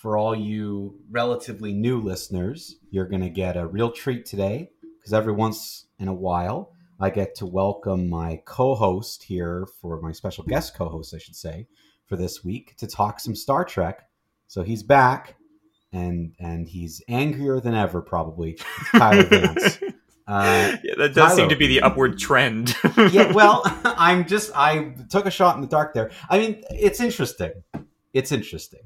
For all you relatively new listeners, you're going to get a real treat today because every once in a while I get to welcome my co host here for my special guest co host, I should say, for this week to talk some Star Trek. So he's back and and he's angrier than ever, probably. Tyler Vance. Uh, Yeah, that does Tyler. seem to be the upward trend. yeah, well, I'm just I took a shot in the dark there. I mean, it's interesting. It's interesting.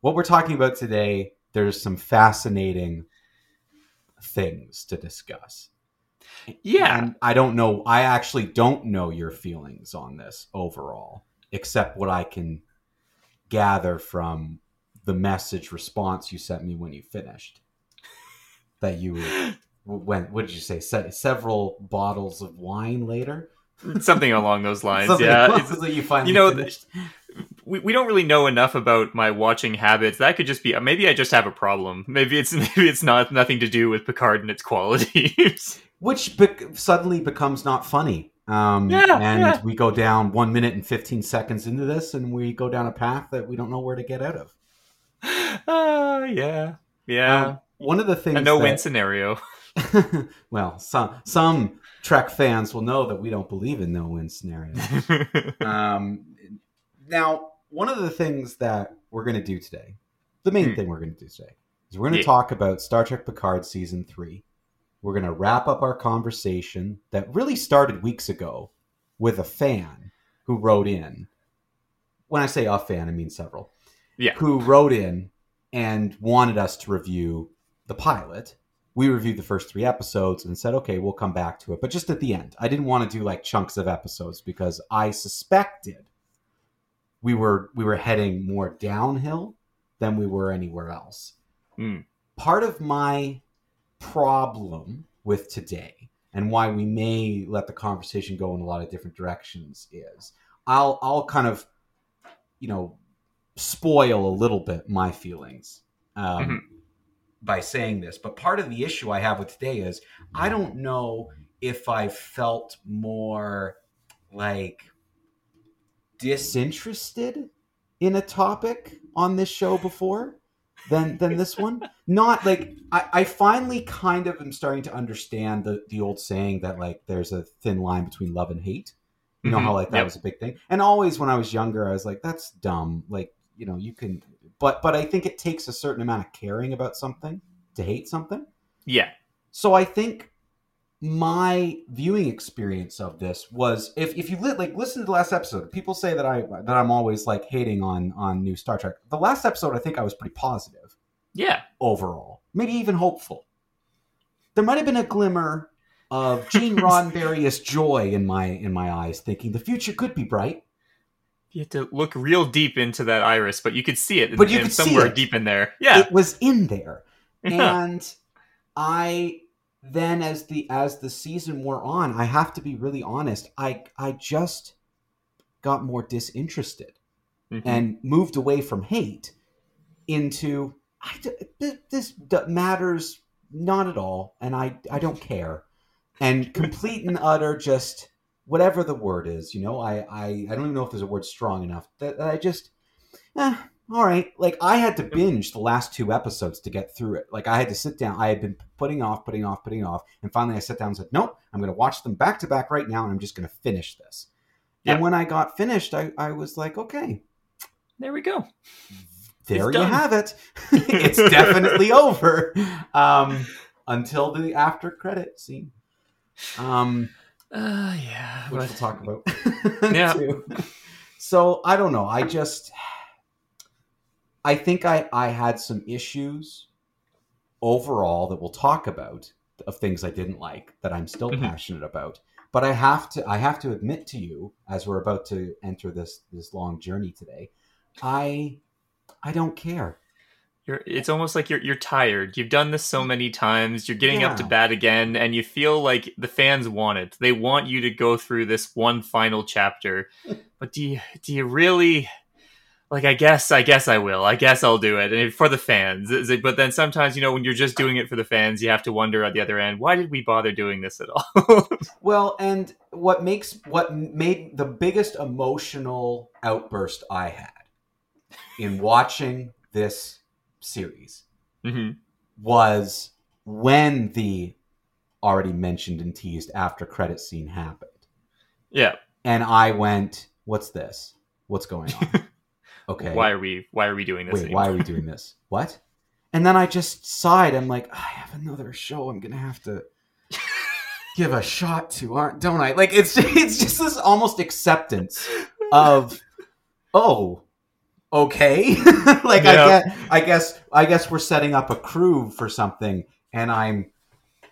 What we're talking about today, there's some fascinating things to discuss. yeah. And I don't know, I actually don't know your feelings on this overall, except what I can gather from the message response you sent me when you finished. That you when what did you say? Se- several bottles of wine later. Something along those lines. Yeah. that you finally you know, finished. We, we don't really know enough about my watching habits. That could just be maybe I just have a problem. Maybe it's maybe it's not nothing to do with Picard and its qualities. which bec- suddenly becomes not funny. Um, Yeah, and yeah. we go down one minute and fifteen seconds into this, and we go down a path that we don't know where to get out of. uh, yeah. Yeah. Um, one of the things a no-win that- scenario. well, some some Trek fans will know that we don't believe in no win scenarios. um, now, one of the things that we're going to do today, the main Hmm. thing we're going to do today, is we're going to Yeah. talk about Star Trek Picard season three. We're going to wrap up our conversation that really started weeks ago with a fan who wrote in. When I say a fan, I mean several. Yeah. Who wrote in and wanted us to review the pilot. We reviewed the first three episodes and said, okay, we'll come back to it. But just at the end, I didn't want to do like chunks of episodes because I suspected we were we were heading more downhill than we were anywhere else. Hmm. Part of my problem with today and why we may let the conversation go in a lot of different directions is I'll I'll kind of you know spoil a little bit my feelings um, Mhm. by saying this. But part of the issue I have with today is I don't know if I felt more like disinterested in a topic on this show before than than this one. Not like I, I finally kind of am starting to understand the the old saying that like there's a thin line between love and hate. You know how Mhm. like that Yep. was a big thing. And always when I was younger, I was like, that's dumb. Like, you know, you can but but I think it takes a certain amount of caring about something to hate something. Yeah. So I think my viewing experience of this was if, if you li- like listen to the last episode, people say that I that I'm always like hating on on new Star Trek. The last episode I think I was pretty positive Yeah. overall, maybe even hopeful. There might have been a glimmer of Gene Roddenberry's joy in my in my eyes, thinking the future could be bright. You had to look real deep into that iris, but you could see it. But you in- could see somewhere it. deep in there. Yeah. It was in there. Yeah. and i then as the as the season wore on i have to be really honest i i just got more disinterested Mhm. and moved away from hate into I, th- this matters not at all and i i don't care and complete and utter just whatever the word is you know i i, I don't even know if there's a word strong enough that, that i just eh, all right. Like i had to binge the last two episodes to get through it. Like i had to sit down. I had been putting off putting off putting off. And finally i sat down and said nope. I'm going to watch them back to back right now and i'm just going to finish this. And when i got finished i, I was like okay. There we go. there you done. have it. It's definitely over. Um until the after credit scene. Um Uh, yeah. which but- we'll talk about Yeah. so i don't know. I just i think i i had some issues overall that we'll talk about of things i didn't like that i'm still Mhm. passionate about but i have to i have to admit to you as we're about to enter this this long journey today i i don't care you're it's almost like you're you're tired. You've done this so many times. You're getting up to bat again and you feel like the fans want it. They want you to go through this one final chapter. but do you do you really like I guess I guess I will. I guess I'll do it. And for the fans. But then sometimes, you know, when you're just doing it for the fans, you have to wonder at the other end, why did we bother doing this at all? Well, and what makes what made the biggest emotional outburst I had in watching this series hmm was when the already mentioned and teased after credit scene happened. Yeah. And I went, "What's this? What's going on?" Okay. Why are we why are we doing this Wait, anymore? why are we doing this? What? And then I just sighed. I'm like, I have another show. I'm gonna have to give a shot to, aren't don't I? Like it's it's just this almost acceptance of, oh, okay. like I get, I guess, I guess we're setting up a crew for something, and I'm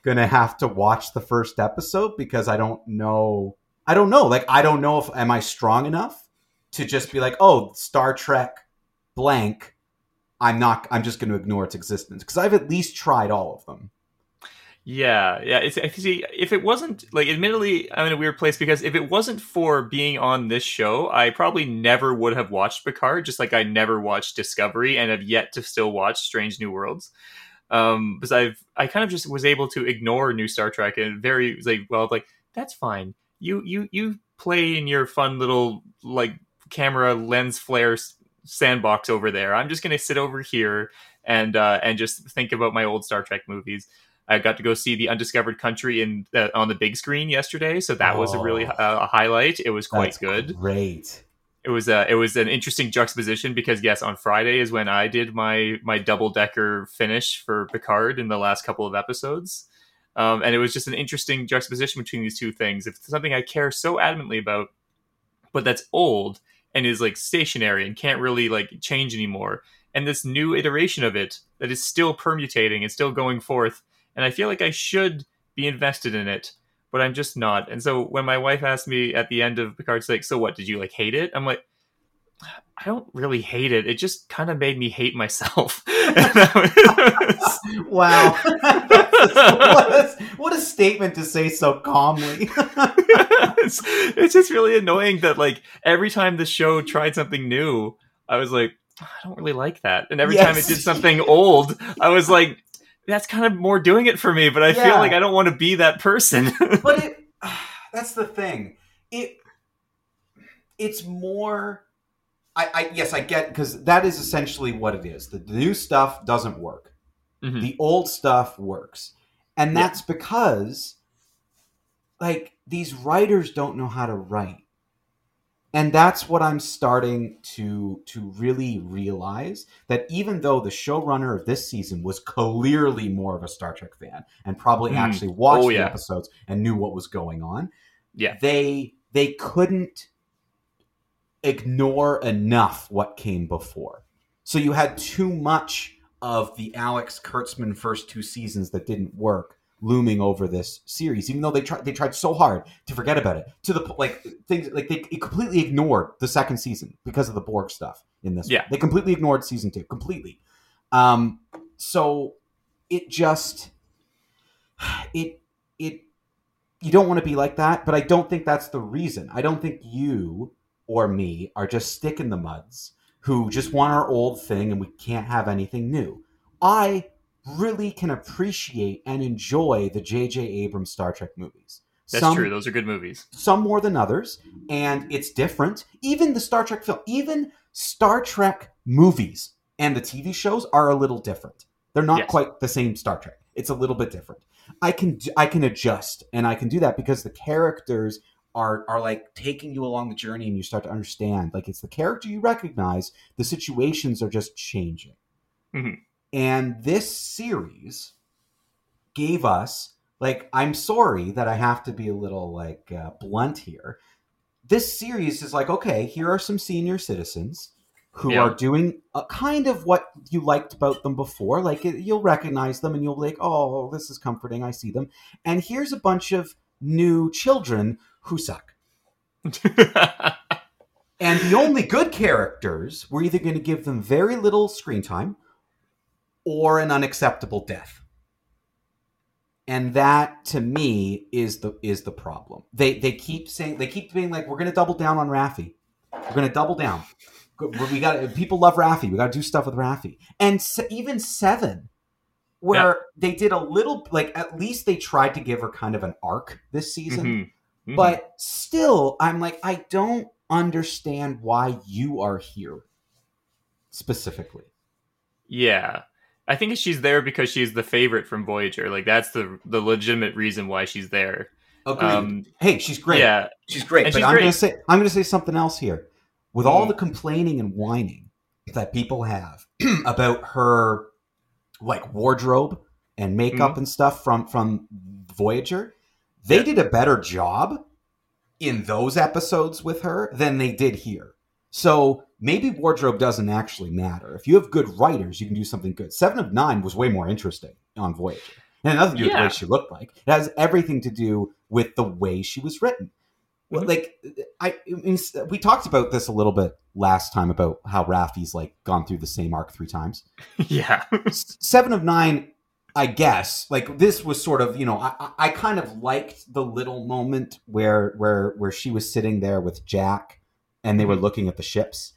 gonna have to watch the first episode because I don't know. I don't know. Like I don't know if am I strong enough to just be like, oh, Star Trek blank. I'm not. I'm just going to ignore its existence because I've at least tried all of them. Yeah, yeah. It's see. If it wasn't like, admittedly, I'm in a weird place because if it wasn't for being on this show, I probably never would have watched Picard. Just like I never watched Discovery and have yet to still watch Strange New Worlds. Um, because I've I kind of just was able to ignore new Star Trek and very like, well, like that's fine. You you you play in your fun little like camera lens flare sandbox over there. I'm just gonna sit over here and uh, and just think about my old Star Trek movies. I got to go see the Undiscovered Country in uh, on the big screen yesterday, so that was a really Oh. uh, a highlight. It was quite good. Great. It was a it was an interesting juxtaposition because yes, on Friday is when I did my my double decker finish for Picard in the last couple of episodes, um, and it was just an interesting juxtaposition between these two things. If it's something I care so adamantly about, but that's old and is like stationary and can't really like change anymore, and this new iteration of it that is still permutating and still going forth, and I feel like I should be invested in it but I'm just not. And so when my wife asked me at the end of Picard's like, "So what? Did you like hate it?" I'm like, I don't really hate it. It just kind of made me hate myself. Was- Wow. what, a, what a statement to say so calmly. It's, it's just really annoying that like every time the show tried something new, I was like, I don't really like that. And every time it did something old, I was like, that's kind of more doing it for me. But I feel like I don't want to be that person. but it that's the thing. It it's more I, I yes, I get because that is essentially what it is. The, the new stuff doesn't work. Mhm. The old stuff works. And Yeah. that's because like these writers don't know how to write. And that's what I'm starting to to really realize that even though the showrunner of this season was clearly more of a Star Trek fan and probably Mm. actually watched Oh, the episodes and knew what was going on, Yeah. they they couldn't ignore enough what came before. So you had too much of the Alex Kurtzman first two seasons that didn't work looming over this series, even though they tried they tried so hard to forget about it. To the like things like they completely ignored the second season because of the Borg stuff in this. Yeah. one. they completely ignored season two completely. Um, so it just it it you don't want to be like that, but I don't think that's the reason. I don't think you or me are just stick in the muds who just want our old thing and we can't have anything new. I really can appreciate and enjoy the J.J. Abrams Star Trek movies. That's Some- true. Those are good movies. some more than others, and it's different. Even the Star Trek film, even Star Trek movies and the TV shows are a little different. They're not Yes. quite the same Star Trek. It's a little bit different. I can I can adjust, and I can do that because the characters are are like taking you along the journey, and you start to understand. Like it's the character you recognize. The situations are just changing, Mhm. And this series gave us like i'm sorry that i have to be a little like uh, blunt here. This series is like okay here are some senior citizens who Yeah. are doing a kind of what you liked about them before. Like it- you'll recognize them and you'll be like oh this is comforting. I see them. And here's a bunch of new children who suck. And the only good characters we're either going to give them very little screen time or an unacceptable death. And that to me is the is the problem. They they keep saying they keep being like we're going to double down on Raffi. We're going to double down. We got people love Raffi. We got to do stuff with Raffi. And se- even Seven where yeah. they did a little like at least they tried to give her kind of an arc this season. Mm-hmm. Mm-hmm. But still I'm like I don't understand why you are here specifically. Yeah. I think she's there because she's the favorite from Voyager. Like that's the the legitimate reason why she's there. Agreed. Um, hey, she's great. Yeah, she's great. And but she's I'm great. gonna say I'm gonna say something else here. With all mm. the complaining and whining that people have about her like wardrobe and makeup mm. and stuff from from Voyager, they yeah. did a better job in those episodes with her than they did here. So maybe wardrobe doesn't actually matter. If you have good writers, you can do something good. Seven of Nine was way more interesting on Voyager. And nothing to do with the way she looked like. It has everything to do with the way she was written. Well, mm-hmm. like I, I mean, we talked about this a little bit last time about how Raffi's like gone through the same arc three times. yeah, seven of nine. I guess like this was sort of you know I, I kind of liked the little moment where where where she was sitting there with Jack and they were mm-hmm. looking at the ships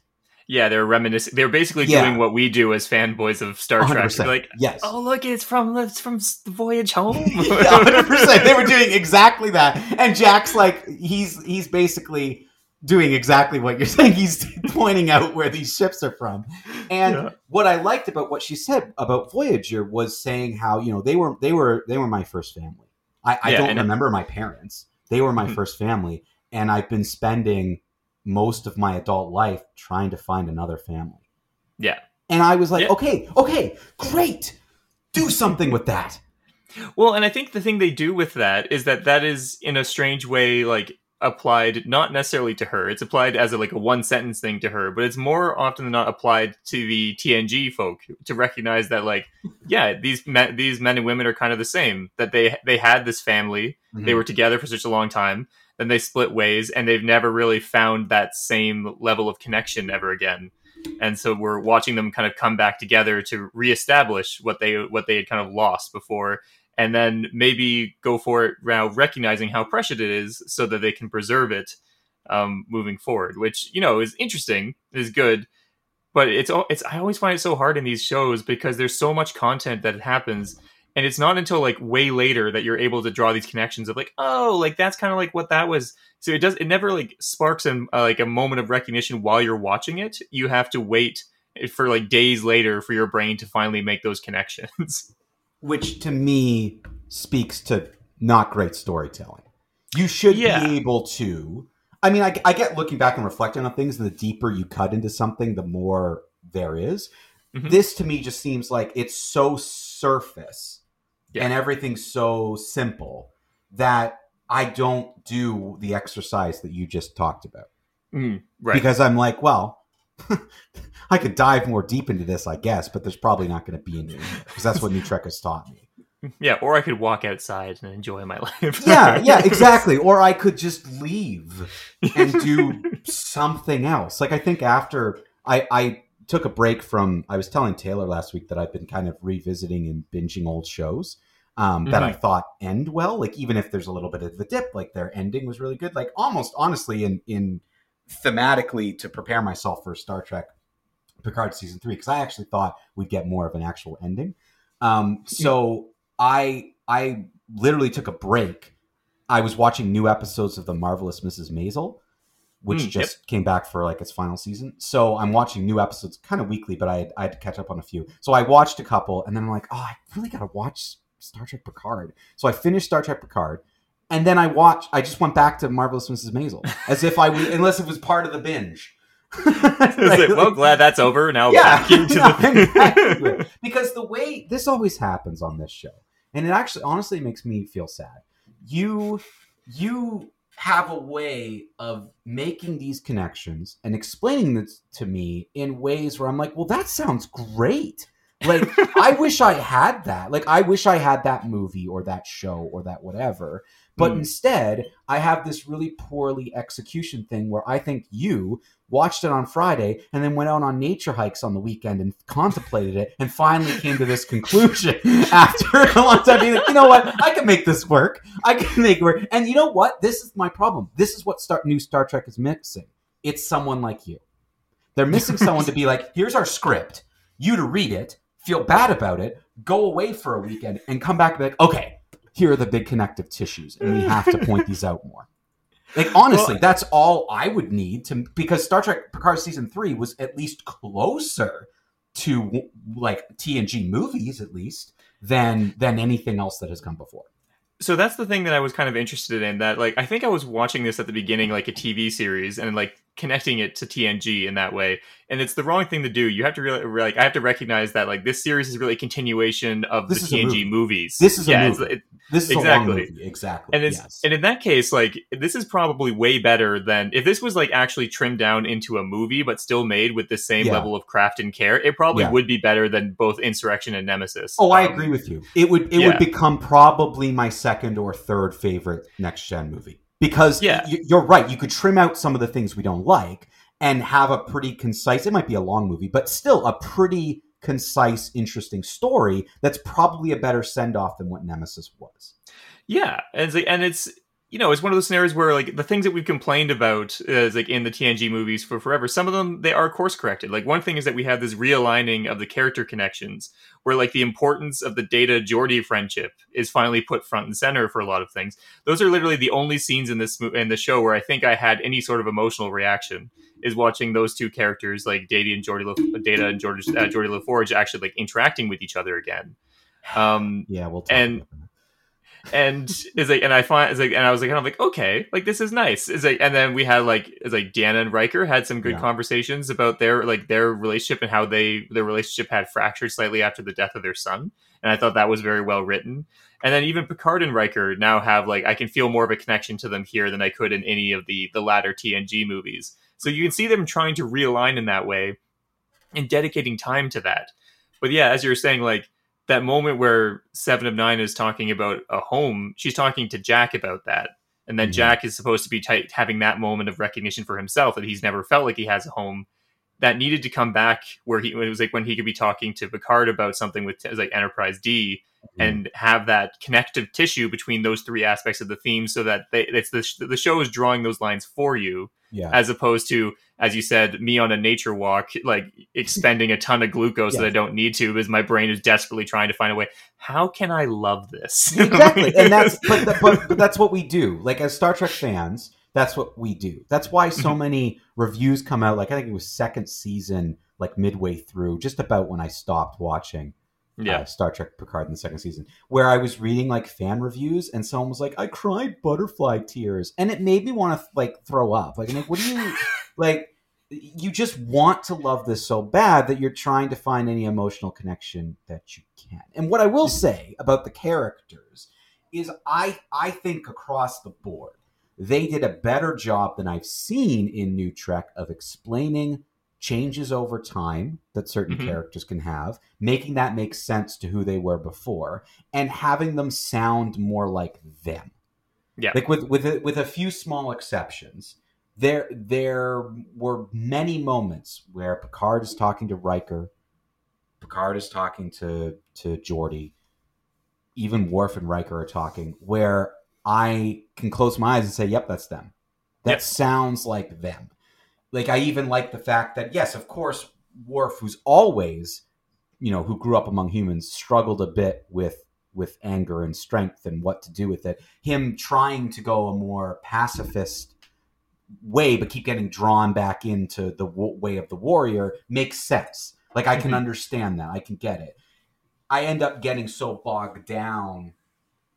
yeah, they're reminiscing. They're basically yeah. doing what we do as fanboys of Star Trek. like, yes. Oh, look, it's from it's from the Voyage Home. Hundred percent. They were doing exactly that, and Jack's like, he's he's basically doing exactly what you're saying. He's pointing out where these ships are from. And yeah. what I liked about what she said about Voyager was saying how you know they were they were they were my first family. I, I yeah, don't remember my parents. They were my mm-hmm. first family, and I've been spending most of my adult life trying to find another family. Yeah. And I was like, yeah. okay, okay, great. Do something with that. Well, and I think the thing they do with that is that that is in a strange way like applied not necessarily to her. It's applied as a, like a one sentence thing to her, but it's more often than not applied to the TNG folk to recognize that like yeah, these men, these men and women are kind of the same. That they they had this family, mm-hmm. they were together for such a long time, then they split ways and they've never really found that same level of connection ever again. And so we're watching them kind of come back together to reestablish what they what they had kind of lost before and then maybe go for it now recognizing how precious it is so that they can preserve it um, moving forward which you know is interesting is good. But it's it's i always find it so hard in these shows because there's so much content that happens and it's not until like way later that you're able to draw these connections of like oh like that's kind of like what that was so it does it never like sparks in uh, like a moment of recognition while you're watching it you have to wait for like days later for your brain to finally make those connections which to me speaks to not great storytelling you should yeah. be able to i mean I, I get looking back and reflecting on things and the deeper you cut into something the more there is. Mm-hmm. this to me just seems like it's so surface yeah. and everything's so simple that I don't do the exercise that you just talked about. Mm, right. Because I'm like, well, I could dive more deep into this, I guess, but there's probably not going to be any because that's what New Trek has taught me. Yeah, or I could walk outside and enjoy my life. yeah, yeah, exactly. Or I could just leave and do something else. Like I think after I, I took a break from. I was telling Taylor last week that I've been kind of revisiting and binging old shows um, that mm-hmm. I thought end well. Like even if there's a little bit of the dip, like their ending was really good. Like almost honestly, in in thematically to prepare myself for Star Trek Picard season three because I actually thought we'd get more of an actual ending. Um, so I I literally took a break. I was watching new episodes of the marvelous Mrs. Maisel, which mm, just yep. came back for like its final season. So I'm watching new episodes kind of weekly, but I had, I had to catch up on a few. So I watched a couple, and then I'm like, oh, I really got to watch Star Trek Picard. So I finished Star Trek Picard, and then I watched. I just went back to Marvelous Mrs. Maisel as if I was, unless it was part of the binge. like, well, glad that's over. Now yeah, back into the binge. because the way this always happens on this show, and it actually honestly makes me feel sad. You you have a way of making these connections and explaining this to me in ways where I'm like, well, that sounds great. Like, I wish I had that. Like, I wish I had that movie or that show or that whatever. But mm. instead, I have this really poorly execution thing where I think you watched it on Friday, and then went out on nature hikes on the weekend and contemplated it, and finally came to this conclusion after a long time being like, you know what, I can make this work. I can make it work. And you know what? This is my problem. This is what Star- new Star Trek is missing. It's someone like you. They're missing someone to be like, here's our script, you to read it, feel bad about it, go away for a weekend, and come back and be like, okay, here are the big connective tissues, and we have to point these out more. Like honestly, Well- that's all I would need to because Star Trek Picard season three was at least closer to like TNG movies at least than than anything else that has come before. so that's the thing that I was kind of interested in. That like I think I was watching this at the beginning, like a TV series, and like connecting it to TNG in that way. And it's the wrong thing to do. You have to really like I have to recognize that like this series is really a continuation of This the a TNG movie. movies. This is a yeah, it's- movie. it- This is a Exactly. movie, exactly. and it's yes. and in that case, like this is probably way better than if this was like actually trimmed down into a movie, but still made with the same Yeah. level of craft and care. It probably Yeah. would be better than both Insurrection and Nemesis. Oh, I Um, agree with you. It would it yeah. would become probably my second or third favorite next gen movie because Yeah. y- you're right. You could trim out some of the things we don't like and have a pretty concise. It might be a long movie, but still a pretty concise, interesting story. That's probably a better send off than what Nemesis was. Yeah, and it's and it's you know it's one of those scenarios where like the things that we've complained about is like in the TNG movies for forever. Some of them they are course corrected. Like one thing is that we have this realigning of the character connections, where like the importance of the Data Geordi friendship is finally put front and center for a lot of things. Those are literally the only scenes in this in the show where I think I had any sort of emotional reaction. Is watching those two characters like Data and Geordi, Data and George, uh, Geordi LaForge actually like interacting with each other again. Um, Yeah, we'll talk And-. And is like and I find is like and I was like kind of like okay like this is nice. Is like and then we had like is like Deanna and Riker had some good Yeah. conversations about their like their relationship and how they their relationship had fractured slightly after the death of their son. And I thought that was very well written. And then even Picard and Riker now have like I can feel more of a connection to them here than I could in any of the the latter TNG movies. So you can see them trying to realign in that way and dedicating time to that. But yeah as you were saying like that moment where Seven of Nine is talking about a home, she's talking to Jack about that. And then Mhm. Jack is supposed to be tight, having that moment of recognition for himself that he's never felt like he has a home. That needed to come back where he it was like when he could be talking to Picard about something with like Enterprise D and have that connective tissue between those three aspects of the theme so that they, it's the, the show is drawing those lines for you Yeah. as opposed to as you said me on a nature walk like expending a ton of glucose that i don't need to because my brain is desperately trying to find a way. How can i love this? Exactly. And that's but, the, but, but that's what we do. Like as star trek fans that's what we do. That's why so Mhm. many reviews come out. Like i think it was second season like midway through just about when i stopped watching yeah. uh, star trek picard in the second season where i was reading like fan reviews and someone was like i cried butterfly tears and it made me want to like throw up. Like, I'm like what do you like you just want to love this so bad that you're trying to find any emotional connection that you can. And what I will say about the characters is I I think across the board they did a better job than I've seen in New Trek of explaining changes over time that certain Mhm. characters can have, making that make sense to who they were before, and having them sound more like them. Yeah. Like with with a, with a few small exceptions, there there were many moments where Picard is talking to Riker, Picard is talking to to Geordi, even Worf and Riker are talking, where I can close my eyes and say, "Yep, that's them." That Yep. sounds like them. Like I even like the fact that yes, of course, Worf, who's always, you know, who grew up among humans, struggled a bit with with anger and strength and what to do with it. Him trying to go a more pacifist way, but keep getting drawn back into the w- way of the warrior makes sense. Like I can Mhm. understand that. I can get it. I end up getting so bogged down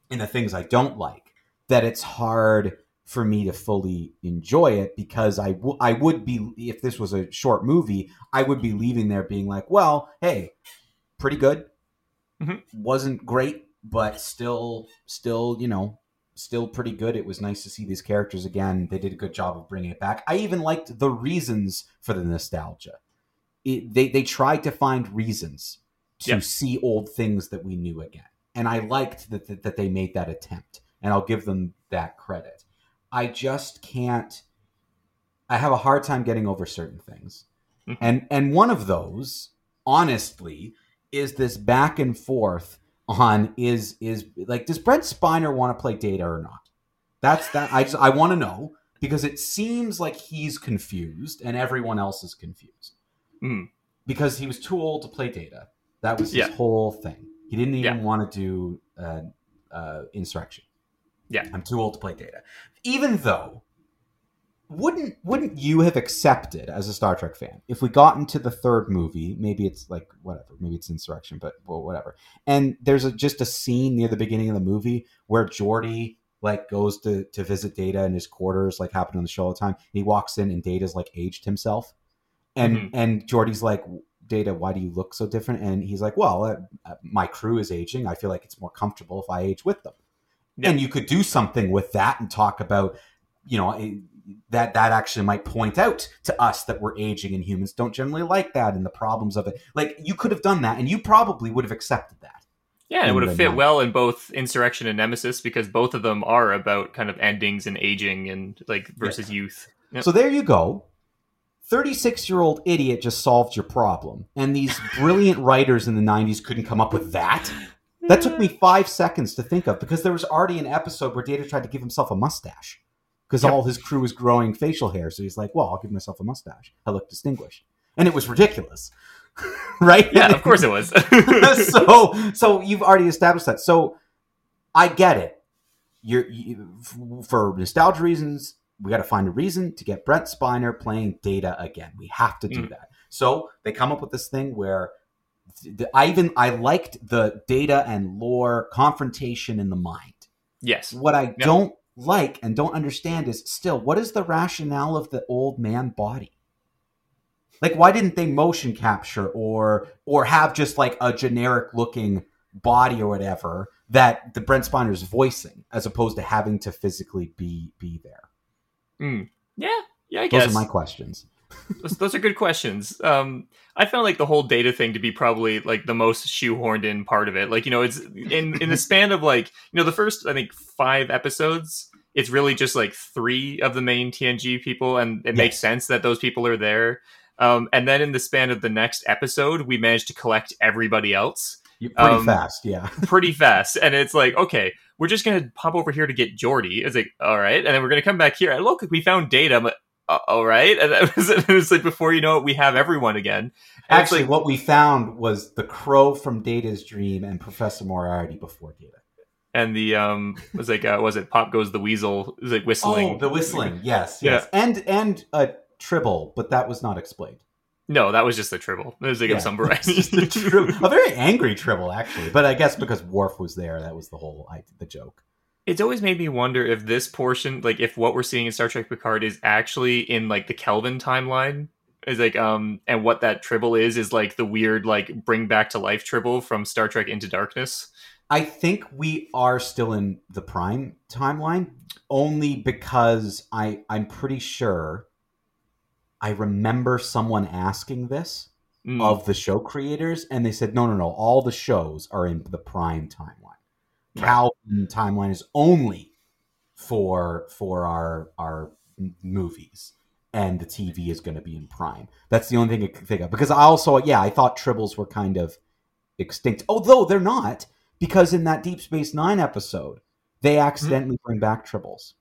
in the things I don't like that it's hard for me to fully enjoy it because I w- I would be if this was a short movie I would be leaving there being like well hey pretty good. Mhm. wasn't great but still still you know still pretty good. It was nice to see these characters again. They did a good job of bringing it back. I even liked the reasons for the nostalgia. It, they they tried to find reasons to Yeah. see old things that we knew again. And I liked that, that that they made that attempt. And I'll give them that credit I just can't I have a hard time getting over certain things. Mhm. And and one of those, honestly, is this back and forth on is is like does Brent Spiner want to play Data or not? That's that I just I want to know because it seems like he's confused and everyone else is confused. Mm. Because he was too old to play Data. That was his Yeah. whole thing. He didn't even Yeah. want to do uh, uh, insurrection. Yeah. I'm too old to play Data. Even though wouldn't wouldn't you have accepted as a Star Trek fan if we got into the third movie? Maybe it's like whatever, maybe it's Insurrection, but well, whatever. And there's a, just a scene near the beginning of the movie where Geordi like goes to to visit Data in his quarters, like happened on the show all the time. And he walks in and Data's like aged himself, and Mhm. and Geordi's like. Data, why do you look so different? And he's like, "Well, uh, uh, my crew is aging. I feel like it's more comfortable if I age with them." Yeah. And you could do something with that and talk about, you know, eh, that that actually might point out to us that we're aging and humans don't generally like that and the problems of it. Like you could have done that, and you probably would have accepted that. Yeah, and it would have fit night. well in both Insurrection and Nemesis because both of them are about kind of endings and aging and like versus youth. Yep. So there you go. 36 year old idiot just solved your problem. And these brilliant writers in the 90s couldn't come up with that. That took me five seconds to think of because there was already an episode where Data tried to give himself a mustache because Yep. all his crew was growing facial hair. So he's like, well, I'll give myself a mustache. I look distinguished. And it was ridiculous. right? Yeah, of course it was. so so you've already established that. So I get it. You're you, for nostalgia reasons. We got to find a reason to get Brent Spiner playing Data again. We have to do Mm. that. So they come up with this thing where I even I liked the Data and Lore confrontation in the mind. yes. What I Yeah. don't like and don't understand is still what is the rationale of the old man body? Like why didn't they motion capture or or have just like a generic looking body or whatever that the Brent Spiner is voicing as opposed to having to physically be be there? Mm. Yeah. Yeah, I Those guess. are my questions. Those, those are good questions. Um, I found like the whole data thing to be probably like the most shoehorned in part of it. Like you know, it's in in the span of like you know the first I think five episodes. It's really just like three of the main TNG people, and it makes sense that those people are there. Um, and then in the span of the next episode, we managed to collect everybody else You pretty Um, fast, yeah. pretty fast. And it's like, okay, we're just gonna pop over here to get Geordi. It's like, all right, and then we're gonna come back here. And look, we found Data. Like, uh, all right, and it was, it was like before you know it, we have everyone again. And Actually, like, what we found was the crow from Data's dream and Professor Moriarty before Data. and the um was like, uh, was it Pop Goes the Weasel? It was like whistling. Oh, the whistling. Yes, Yeah. yes. And and a tribble, but that was not explained. No, that was just the Tribble. It was like Yeah. some variety. Just a, tribble. a very angry tribble, actually. But I guess because Worf was there, that was the whole I, the joke. It's always made me wonder if this portion, like if what we're seeing in Star Trek Picard is actually in like the Kelvin timeline. Is like um and what that tribble is is like the weird like bring back to life tribble from Star Trek Into Darkness. I think we are still in the prime timeline, only because I I'm pretty sure I remember someone asking this Mm. of the show creators, and they said, no, no, no, all the shows are in the prime timeline. Kelvin timeline is only for for our our movies, and the TV is going to be in prime. That's the only thing I could think of. Because I also, yeah, I thought tribbles were kind of extinct, although they're not, because in that Deep Space Nine episode, they accidentally hmm. bring back tribbles.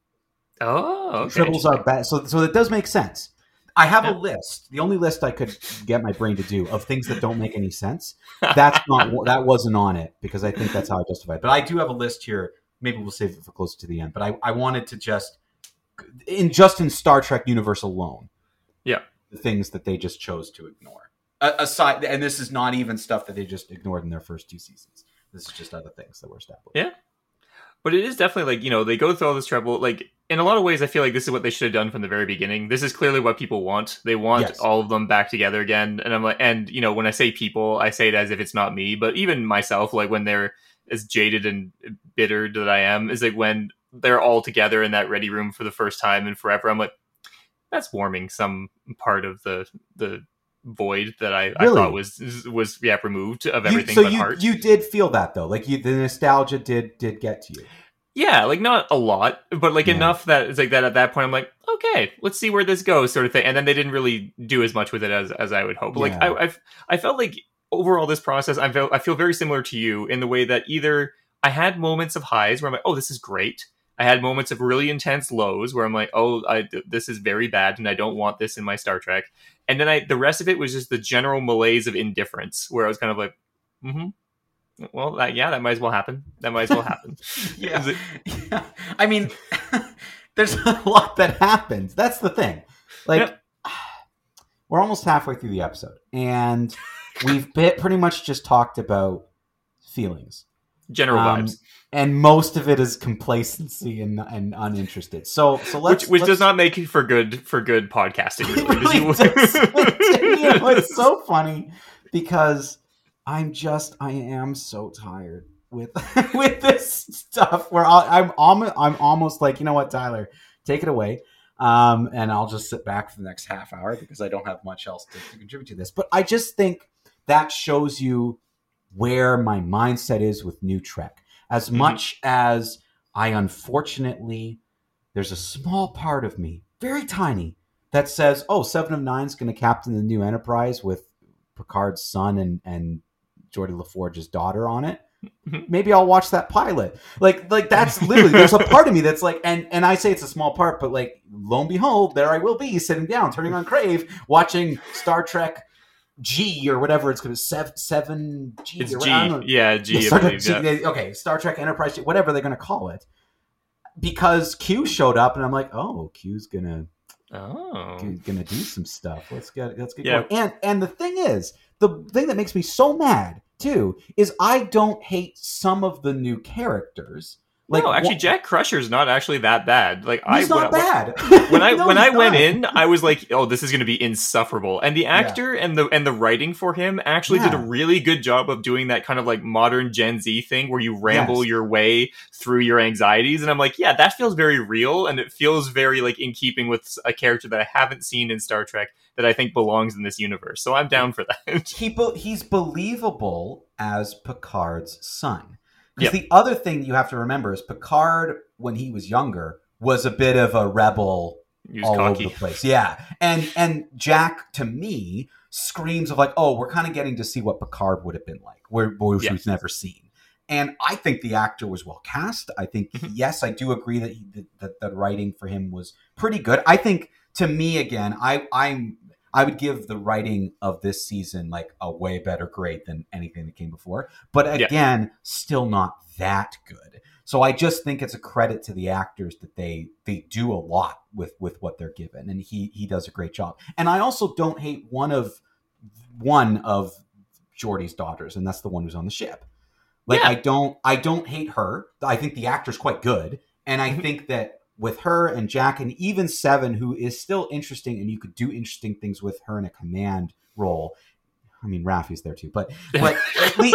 Oh, okay. Tribbles are bad, so so it does make sense. I have Yeah. a list. The only list I could get my brain to do of things that don't make any sense. That's not that wasn't on it because I think that's how I justify it. But I do have a list here. Maybe we'll save it for closer to the end. But I, I wanted to just in just in Star Trek universe alone. Yeah. the things that they just chose to ignore. A- aside, and this is not even stuff that they just ignored in their first two seasons. This is just other things that were established. Yeah. But it is definitely like, you know, they go through all this trouble. Like, in a lot of ways, I feel like this is what they should have done from the very beginning. This is clearly what people want. They want Yes. all of them back together again. And I'm like, and, you know, when I say people, I say it as if it's not me, but even myself, like when they're as jaded and bitter that I am, is like when they're all together in that ready room for the first time and forever. I'm like, that's warming some part of the, the, void that I, I thought was was yeah removed of You- everything so but you heart. you did feel that though, like you, the nostalgia did did get to you. Yeah, like not a lot, but like Yeah. enough that it's like that at that point I'm like, okay, let's see where this goes, sort of thing. And then they didn't really do as much with it as as I would hope. Like Yeah. I I've, I felt like overall this process I felt I feel very similar to you in the way that either I had moments of highs where I'm like, oh, this is great. I had moments of really intense lows where I'm like, oh, I, this is very bad, and I don't want this in my Star Trek. And then I, the rest of it was just the general malaise of indifference, where I was kind of like, mm-hmm. Well, that, yeah, that might as well happen. That might as well happen. Yeah. It- Yeah. I mean, there's a lot that happens. That's the thing. Like, Yep. we're almost halfway through the episode, and we've bit, pretty much just talked about feelings. General Um, vibes. and most of it is complacency and, and uninterested. So, so let's which which let's- does not make it for good for good podcasting. It Really. really does. you know, it's so funny because I'm just I am so tired with with this stuff where I, I'm almost I'm almost like you know what Tyler take it away um, and I'll just sit back for the next half hour because I don't have much else to, to contribute to this but I just think that shows you where my mindset is with new Trek as Mhm. much as I unfortunately there's a small part of me very tiny that says, "Oh, Seven of Nine's going to captain the new Enterprise with Picard's son and and Geordi LaForge's daughter on it." Mhm. Maybe I'll watch that pilot. Like, like that's literally there's a part of me that's like, and and I say it's a small part, but like, lo and behold, there I will be sitting down, turning on Crave, watching Star Trek G or whatever it's going to seven seven G. It's or G. Yeah, G. Yeah, Star Trek, believe, yeah. G- okay, Star Trek Enterprise, whatever they're going to call it, because Q showed up, and I'm like, oh, Q's gonna Oh. gonna do some stuff. Let's get let's get Yeah. going. And and the thing is, the thing that makes me so mad too is I don't hate some of the new characters. Like no, actually, wh- Jack Crusher's not actually that bad. Like he's I, not when, bad. when I No, when I he's went in, I was like, "Oh, this is going to be insufferable." And the actor and the and the writing for him actually did a really good job of doing that kind of like modern Gen Z thing where you ramble Yes. your way through your anxieties. And I'm like, yeah, that feels very real, and it feels very like in keeping with a character that I haven't seen in Star Trek that I think belongs in this universe. So I'm down for that. he be- he's believable as Picard's son. Because Yep. the other thing that you have to remember is Picard, when he was younger, was a bit of a rebel all cocky. over the place. Yeah, and and Jack to me screams of like, oh, we're kind of getting to see what Picard would have been like, where which Yeah. we've never seen. And I think the actor was well cast. I think Mhm. yes, I do agree that he, that the writing for him was pretty good. I think to me again, I I'm I would give the writing of this season like a way better grade than anything that came before. But Yeah. again, still not that good. So I just think it's a credit to the actors that they they do a lot with with what they're given, and he he does a great job. And I also don't hate one of one of Geordi's daughters, and that's the one who's on the ship. Like Yeah. I don't I don't hate her. I think the actor's quite good, and I Mhm. think that with her and Jack and even Seven, who is still interesting, and you could do interesting things with her in a command role. I mean, Raffi's there too, but but three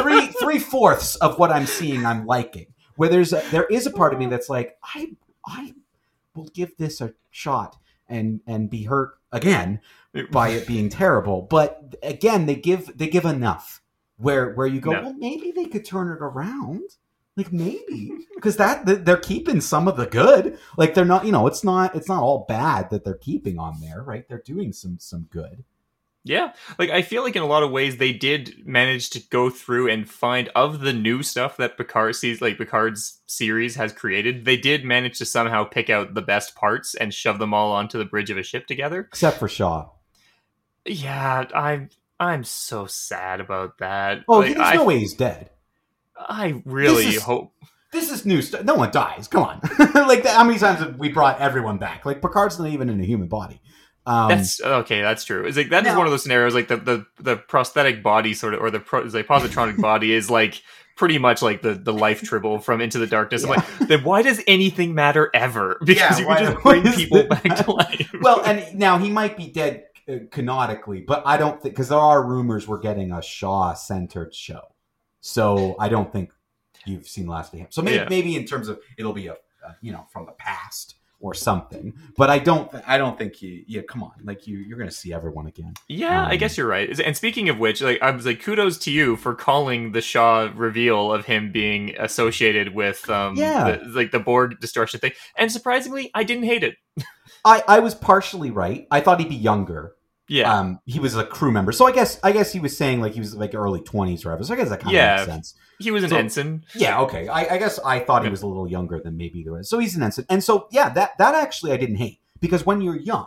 three three fourths of what I'm seeing, I'm liking. Where there's a, there is a part of me that's like, I I will give this a shot and and be hurt again by it being terrible. But again, they give they give enough where where you go, No. well, maybe they could turn it around. Like maybe because that they're keeping some of the good. Like they're not, you know, it's not it's not all bad that they're keeping on there, right? They're doing some some good. Yeah, like I feel like in a lot of ways they did manage to go through and find of the new stuff that Picard sees, like Picard's series has created. They did manage to somehow pick out the best parts and shove them all onto the bridge of a ship together. Except for Shaw. Yeah, I'm I'm so sad about that. Oh, Like, there's I, no way he's dead. I really This is- hope. This is new stuff. No one dies. Come on. like how many times have we brought everyone back? Like Picard's not even in a human body. Um, That's okay. That's true. It's like that is now- one of those scenarios. Like the the the prosthetic body sort of, or the pro, it's like positronic body is like pretty much like the the life tribble from Into the Darkness. I'm like, then why does anything matter ever? Because Yeah, you why- can just bring people it- back to life. well, and now he might be dead uh, canonically, but I don't think because there are rumors we're getting a Shaw centered show. So I don't think you've seen Last of Him. So maybe Yeah. maybe in terms of it'll be a, a you know from the past or something. But I don't. I don't think you. Yeah, come on. Like you, you're gonna see everyone again. Yeah, I Um, guess you're right. And speaking of which, like I was like, kudos to you for calling the Shaw reveal of him being associated with, um, Yeah. the, like the Borg distortion thing. And surprisingly, I didn't hate it. I, I was partially right. I thought he'd be younger. Yeah, Um, he was a crew member, so I guess I guess he was saying like he was like early twenties or whatever. So I guess that kind of Yeah. makes sense. he was an so- ensign. Yeah, okay. I, I guess I thought he was a little younger than maybe the rest. So he's an ensign, and so yeah, that that actually I didn't hate because when you're young,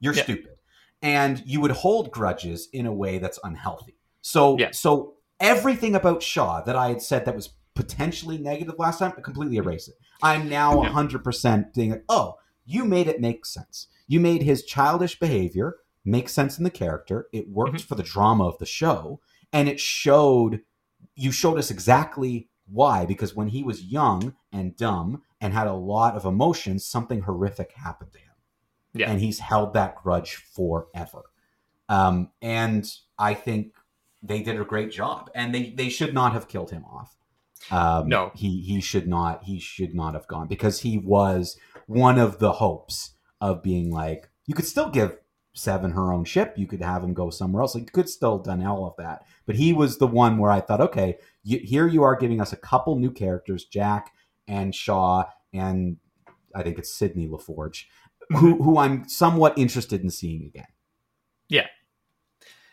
you're Yeah. stupid, and you would hold grudges in a way that's unhealthy. So Yeah. so everything about Shaw that I had said that was potentially negative last time, I completely erase it. I'm now 100 percent being like, oh, you made it make sense. You made his childish behavior make sense in the character. It worked Mhm. for the drama of the show, and it showed you showed us exactly why because when he was young and dumb and had a lot of emotions something horrific happened to him Yeah. and he's held that grudge forever um, and i think they did a great job and they, they should not have killed him off um, No. he he should not he should not have gone because he was one of the hopes of being like you could still give Seven her own ship. You could have him go somewhere else. Like, you could still done all of that. But he was the one where I thought, okay, you, here you are giving us a couple new characters, Jack and Shaw, and I think it's Sydney LaForge, who mm-hmm. who I'm somewhat interested in seeing again. Yeah.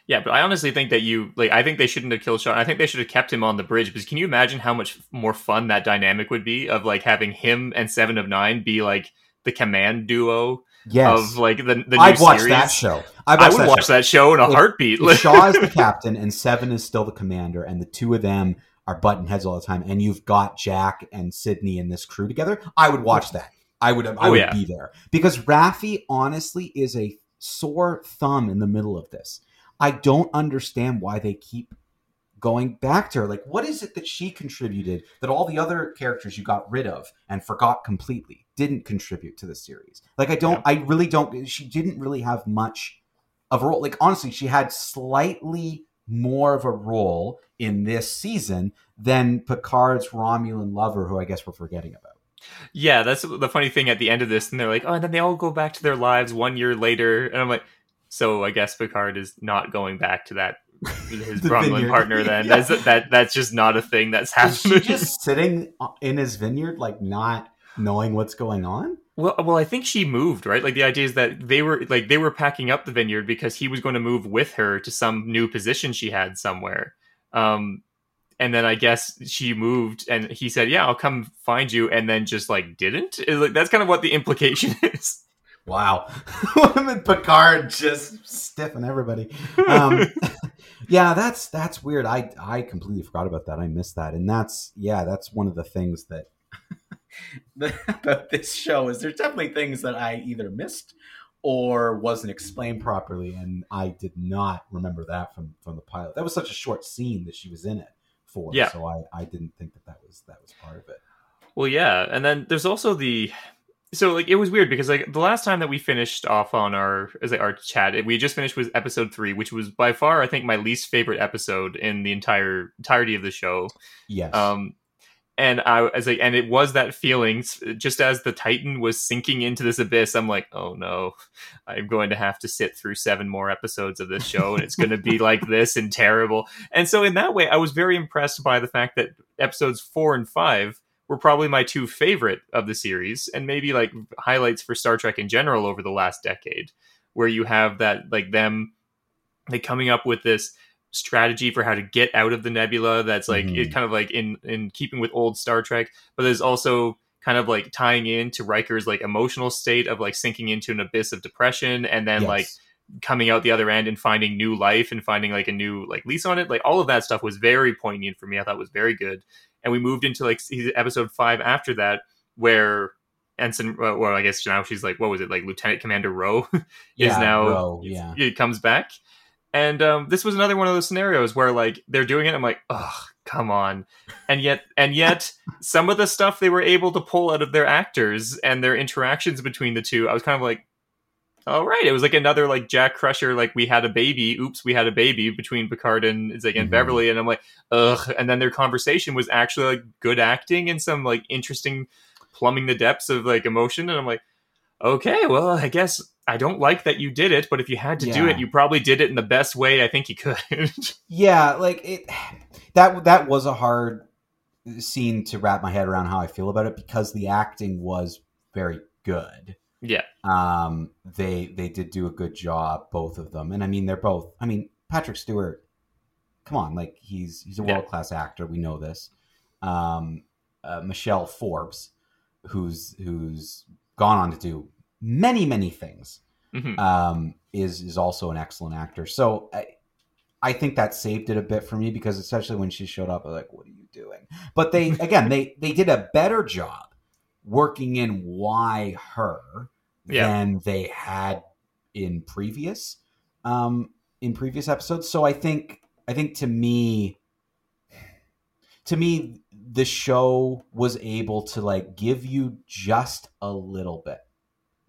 Yeah, but I honestly think that you like. I think they shouldn't have killed Shaw. I think they should have kept him on the bridge. Because can you imagine how much more fun that dynamic would be of like having him and Seven of Nine be like the command duo Yes, of like the the new I'd watch series? that show. I'd I watch would that watch show. that show in a If- heartbeat. If Shaw is the captain and Seven is still the commander, and the two of them are button heads all the time, and you've got Jack and Sydney and this crew together, I would watch that. I would. I Oh, would yeah. be there because Raffi honestly is a sore thumb in the middle of this. I don't understand why they keep going back to her. Like, what is it that she contributed that all the other characters you got rid of and forgot completely didn't contribute to the series? Like, I don't. I really don't. She didn't really have much of a role. Like, honestly, she had slightly more of a role in this season than Picard's Romulan lover, who I guess we're forgetting about. Yeah, that's the funny thing at the end of this, and they're like, oh, and then they all go back to their lives one year later, and I'm like, so I guess Picard is not going back to that his The partner. Then Yeah. that's that that's just not a thing that's Is she happening. just sitting in his vineyard, like not knowing what's going on? Well, well, I think she moved, right? Like the idea is that they were like they were packing up the vineyard because he was going to move with her to some new position she had somewhere. Um, and then I guess she moved, and he said, "Yeah, I'll come find you," and then just like didn't. It's like that's kind of what the implication is. Wow. Picard just stiffing everybody. Um, yeah, that's that's weird. I I completely forgot about that. I missed that, and that's yeah, that's one of the things that about this show is there's definitely things that I either missed or wasn't explained properly, and I did not remember that from from the pilot. That was such a short scene that she was in it for. Yeah. So I I didn't think that that was that was part of it. Well, yeah, and then there's also the so like it was weird because like the last time that we finished off on our as like our chat, we just finished with episode three, which was by far I think my least favorite episode in the entire entirety of the show. Yes. Um, and I was like, and it was that feeling just as the Titan was sinking into this abyss. I'm like, oh no, I'm going to have to sit through seven more episodes of this show, and it's going to be like this and terrible. And so, in that way, I was very impressed by the fact that episodes four and five were probably my two favorite of the series, and maybe like highlights for Star Trek in general over the last decade, where you have that like them like coming up with this strategy for how to get out of the nebula that's like Mhm. it kind of like in in keeping with old Star Trek, but there's also kind of like tying in to Riker's like emotional state of like sinking into an abyss of depression and then Yes. like coming out the other end and finding new life and finding like a new like lease on it. Like all of that stuff was very poignant for me. I thought was very good. And we moved into like episode five after that, where Ensign, well, I guess now she's like, what was it, like Lieutenant Commander Ro is Yeah, now Ro, yeah. it comes back. And um, this was another one of those scenarios where like they're doing it. I'm like, oh, come on, and yet, and yet, some of the stuff they were able to pull out of their actors and their interactions between the two, I was kind of like, all right, it was like another like Jack Crusher, like we had a baby. Oops, we had a baby between Picard and it's like and Mhm. Beverly, and I'm like, ugh. And then their conversation was actually like good acting and some like interesting plumbing the depths of like emotion, and I'm like, okay, well, I guess I don't like that you did it, but if you had to do it, you probably did it in the best way I think you could. Yeah, like it that that was a hard scene to wrap my head around how I feel about it because the acting was very good. Yeah. Um they they did do a good job both of them. And I mean they're both I mean Patrick Stewart come on, like he's he's a world-class actor, we know this. Um uh, Michelle Forbes who's who's gone on to do many many things Mhm. um, is is also an excellent actor. So I, I think that saved it a bit for me because especially when she showed up, I was like, "What are you doing?" But they again they they did a better job working in why her Yeah. than they had in previous um, in previous episodes. So I think I think to me to me the show was able to like give you just a little bit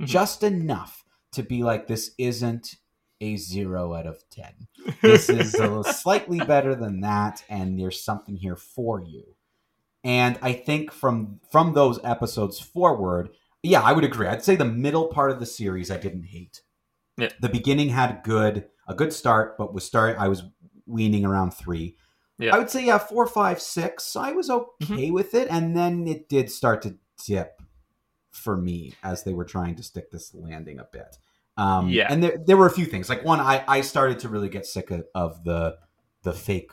Mhm. just enough to be like this isn't a zero out of ten this is a slightly better than that and there's something here for you and i think from from those episodes forward yeah i would agree. I'd say the middle part of the series i didn't hate. Yeah. the beginning had good a good start but was start i was weaning around three. Yeah. i would say yeah four five six i was okay with it. And then it did start to dip for me as they were trying to stick this landing a bit. Um, Yeah. and there, there were a few things. Like one I, I started to really get sick of, of the the fake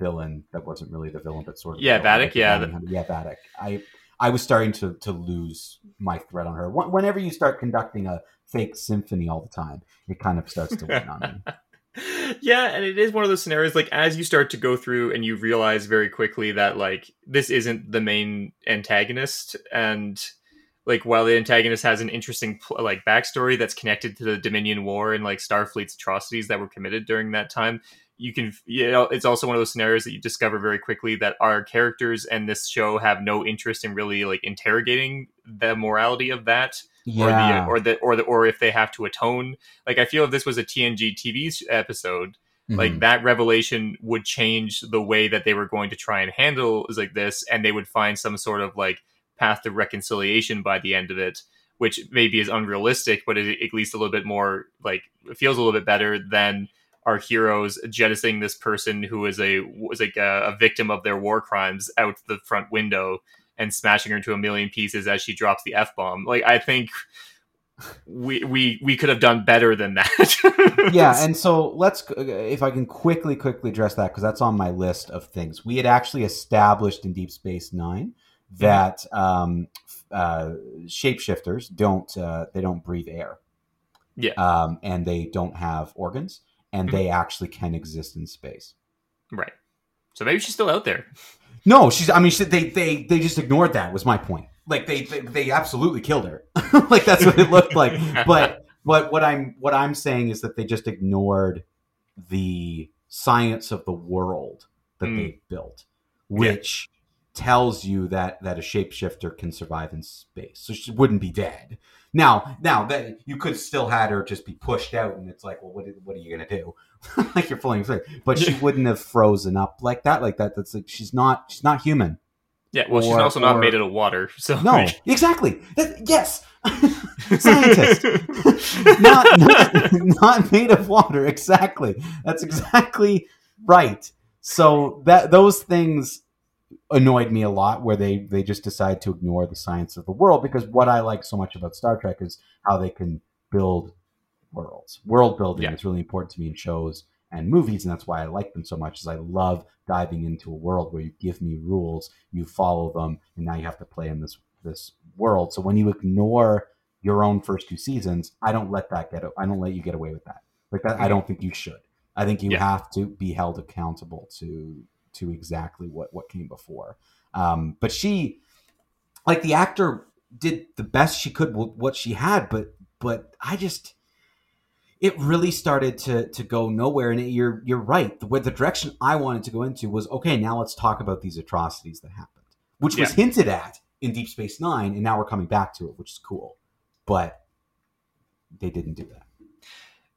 villain that wasn't really the villain but sort of Yeah, Vadic, like the yeah, yeah Vadic. I I was starting to to lose my thread on her. Whenever you start conducting a fake symphony all the time, it kind of starts to weigh on me. yeah, and it is one of those scenarios like as you start to go through and you realize very quickly that like this isn't the main antagonist and like while the antagonist has an interesting like backstory that's connected to the Dominion War and like Starfleet's atrocities that were committed during that time, you can you know it's also one of those scenarios that you discover very quickly that our characters and this show have no interest in really like interrogating the morality of that Yeah, or the or the or the or if they have to atone. Like I feel if this was a TNG TV episode, like Mhm. that revelation would change the way that they were going to try and handle is like this, and they would find some sort of like path to reconciliation by the end of it, which maybe is unrealistic, but it, at least a little bit more like feels a little bit better than our heroes jettisoning this person who is a was like a, a victim of their war crimes out the front window and smashing her into a million pieces as she drops the f bomb. Like I think we we we could have done better than that. yeah, and so let's if I can quickly quickly address that because that's on my list of things. We had actually established in Deep Space Nine that um, uh, shapeshifters don't uh, they don't breathe air. Yeah. um, and they don't have organs, and Mhm. they actually can exist in space. right. So maybe she's still out there. No, she's. I mean, she, they they they just ignored that. Was my point. Like they they, they absolutely killed her. like that's what it looked like. But but what I'm what I'm saying is that they just ignored the science of the world that Mm. they built, which tells you that that a shapeshifter can survive in space. So she wouldn't be dead. Now, now that you could still had her just be pushed out, and it's like, well, what what are you gonna do? like you're flying, but she wouldn't have frozen up like that. Like that. That's like she's not she's not human. Yeah. Well, she's Or- also not or- made out of water. So No, exactly. That, yes, scientist. not, not not made of water. Exactly. That's exactly right. So that those things annoyed me a lot where they they just decide to ignore the science of the world because what I like so much about Star Trek is how they can build worlds. World building Yeah. is really important to me in shows and movies and that's why I like them so much is I love diving into a world where you give me rules, you follow them and now you have to play in this this world. So when you ignore your own first two seasons, I don't let that get I don't let you get away with that. Like that I mm-hmm. don't think you should. I think you Yeah. have to be held accountable to to exactly what what came before. Um, but she, like the actor, did the best she could with what she had. But but I just, it really started to to go nowhere. And it, you're you're right. The, the direction I wanted to go into was okay. Now let's talk about these atrocities that happened, which was hinted at in Deep Space Nine, and now we're coming back to it, which is cool. But they didn't do that.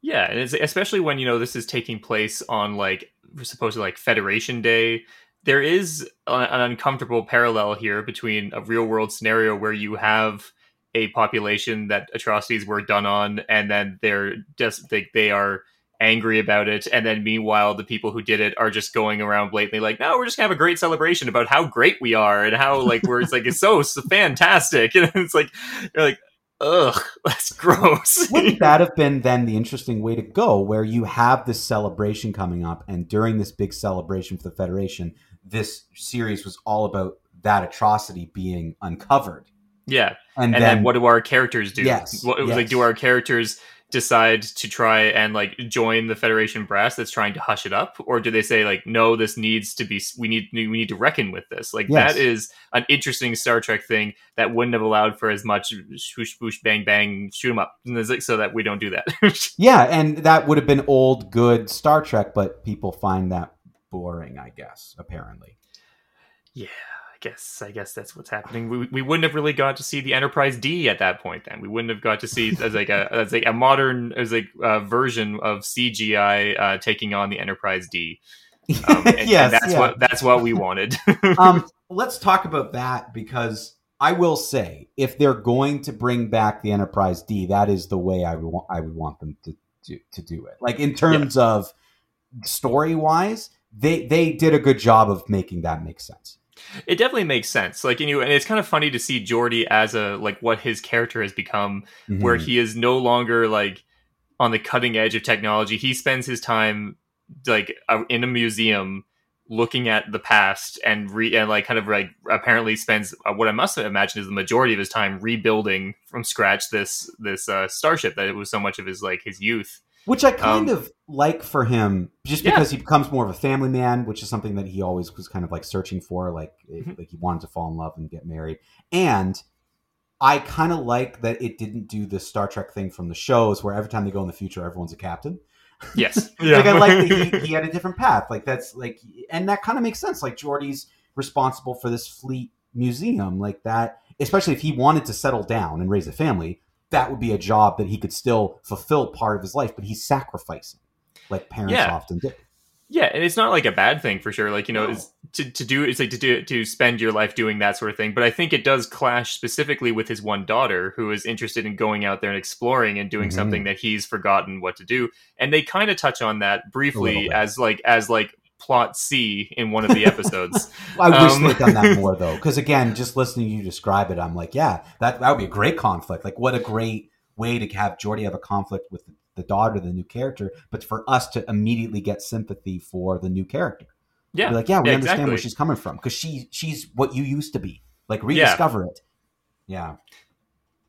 Yeah, and especially when you know this is taking place on like supposedly like Federation Day. There is an uncomfortable parallel here between a real world scenario where you have a population that atrocities were done on, and then they're just they, they are angry about it, and then meanwhile the people who did it are just going around blatantly like, no, we're just gonna have a great celebration about how great we are and how like we're it's like it's so, so fantastic, and it's like you're like. Ugh, that's gross. Wouldn't that have been then the interesting way to go, where you have this celebration coming up, and during this big celebration for the Federation, this series was all about that atrocity being uncovered. Yeah, And, and then, then what do our characters do? Yes, What, was like, do our characters decide to try and like join the Federation brass that's trying to hush it up, or do they say like, no, this needs to be, we need, we need to reckon with this? Like Yes. that is an interesting Star Trek thing that wouldn't have allowed for as much swoosh, swoosh, bang, bang, shoot 'em up, And it's like, so that we don't do that. Yeah, and that would have been old, good Star Trek, but people find that boring, I guess, apparently. yeah. I guess I guess that's what's happening. We, we wouldn't have really got to see the Enterprise D at that point. Then we wouldn't have got to see as like a as like a modern as like a version of CGI uh, taking on the Enterprise D. Um, and, and that's yeah. what that's what we wanted. um, let's talk about that because I will say, if they're going to bring back the Enterprise D, that is the way I would want. I would want them to do, to do it. Like in terms of story wise, they they did a good job of making that make sense. It definitely makes sense. Like you know, and it's kind of funny to see Geordi as a like what his character has become where Mhm. he is no longer like on the cutting edge of technology. He spends his time like uh, in a museum looking at the past and re and like kind of like apparently spends uh, what I must imagine is the majority of his time rebuilding from scratch this this uh, starship that it was so much of his like his youth. Which I kind Um, of like for him, just Yeah. because he becomes more of a family man, which is something that he always was kind of like searching for. Like, it- Mhm. like he wanted to fall in love and get married, and I kind of like that it didn't do the Star Trek thing from the shows, where every time they go in the future, everyone's a captain. Yes, Like I like that he, he had a different path. Like that's like, and that kind of makes sense. Like Geordi's responsible for this fleet museum, like that. Especially if he wanted to settle down and raise a family, that would be a job that he could still fulfill part of his life. But he's sacrificing, like parents Yeah. often do. Yeah, and it's not like a bad thing for sure. Like you know, No. it's, to to do it's like to do to spend your life doing that sort of thing. But I think it does clash specifically with his one daughter, who is interested in going out there and exploring and doing Mhm. something that he's forgotten what to do. And they kind of touch on that briefly as like as like plot C in one of the episodes. I wish Um, they'd done that more though, because again, just listening to you describe it, I'm like, yeah, that that would be a great conflict. Like, what a great way to have Geordi have a conflict with the daughter, the new character, but for us to immediately get sympathy for the new character. yeah, Be like, yeah, we yeah, understand where she's coming from because she she's what you used to be. Like, rediscover it. Yeah,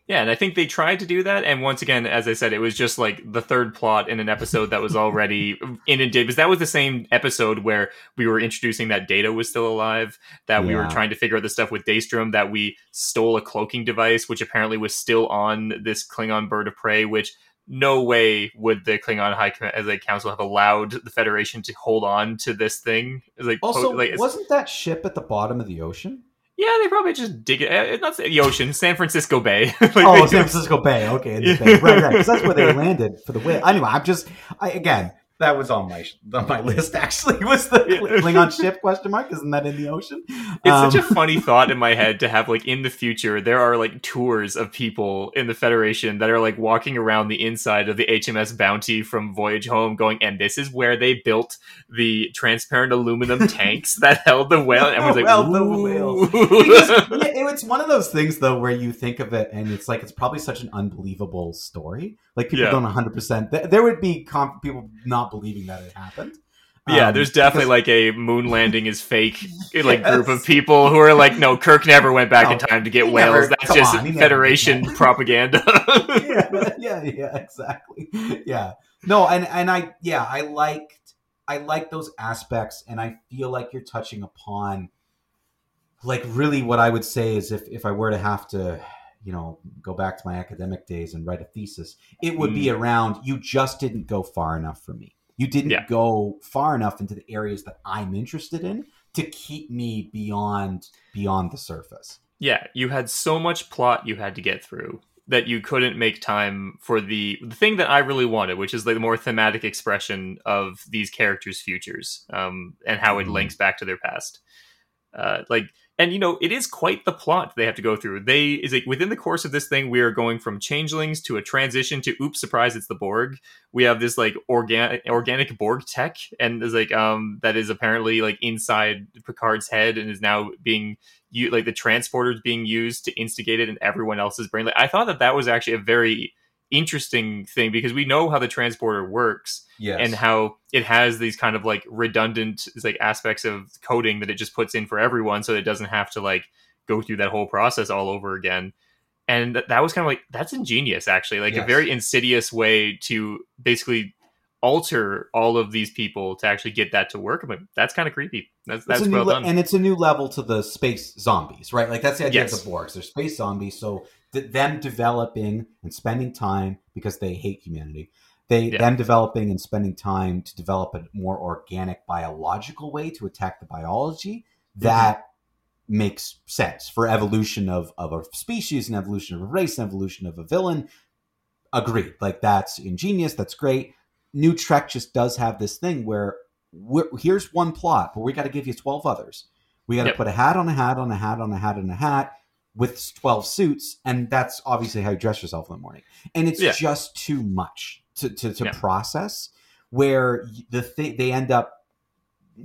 Yeah, and I think they tried to do that. And once again, as I said, it was just like the third plot in an episode that was already inundated. Because that was the same episode where we were introducing that Data was still alive, that we were trying to figure out the stuff with Daystrom, that we stole a cloaking device, which apparently was still on this Klingon bird of prey, which no way would the Klingon High as a uh, council have allowed the Federation to hold on to this thing. Like Also, po- like, wasn't that ship at the bottom of the ocean? Yeah, they probably just dig it. uh, Not the ocean, San Francisco Bay. Like, oh, San Francisco Bay. Okay, Bay. right, right. Because that's where they landed for the whale. Anyway, I'm just I, again. That was on my on my list. Actually, was the Klingon ship question mark? Isn't that in the ocean? It's such Um, a funny thought in my head to have like in the future there are like tours of people in the Federation that are like walking around the inside of the HMS Bounty from Voyage Home, going, and this is where they built the transparent aluminum tanks that held the whale. And everyone's like, Held the whale. because yeah, it- it's one of those things though where you think of it and it's like it's probably such an unbelievable story. Like people Yeah. don't 100. percent There would be comp- people not believing that it happened. yeah, Um, there's definitely because- like a moon landing is fake like group of people who are like, no, Kirk never went back in time to get whales. never- That's just on, never Federation propaganda. yeah, yeah, yeah, exactly. Yeah. No, and and I yeah, I liked I like those aspects and I feel like you're touching upon like really what I would say is if if I were to have to, you know, go back to my academic days and write a thesis, it would be around you just didn't go far enough for me. You didn't Yeah. go far enough into the areas that I'm interested in to keep me beyond beyond the surface. yeah, you had so much plot you had to get through that you couldn't make time for the the thing that I really wanted, which is like the more thematic expression of these characters' futures um, and how it Mhm. links back to their past. Uh, like and you know it is quite the plot they have to go through. They is like within the course of this thing we are going from changelings to a transition to oops surprise it's the borg. We have this like organic organic borg tech and is like um that is apparently like inside picard's head and is now being you like the transporters being used to instigate it in everyone else's brain. Like i thought that that was actually a very interesting thing because we know how the transporter works yes. and how it has these kind of like redundant like aspects of coding that it just puts in for everyone so it doesn't have to like go through that whole process all over again and th- that was kind of like that's ingenious actually like Yes. a very insidious way to basically alter all of these people to actually get that to work I'm that's kind of creepy that's that's well le- done and it's a new level to the space zombies, right? Like that's the idea Yes. of the Borgs. They're space zombies, so them developing and spending time because they hate humanity. They Yeah. them developing and spending time to develop a more organic biological way to attack the biology mm-hmm. that makes sense for evolution of of a species and evolution of a race and evolution of a villain. Agreed. Like that's ingenious. That's great. New Trek just does have this thing where we're, here's one plot, but we got to give you 12 others. We got to Yep. put a hat on a hat on a hat on a hat on a hat with 12 suits. And that's obviously how you dress yourself in the morning. And it's Yeah. just too much to, to, to Yeah. process where the thing they end up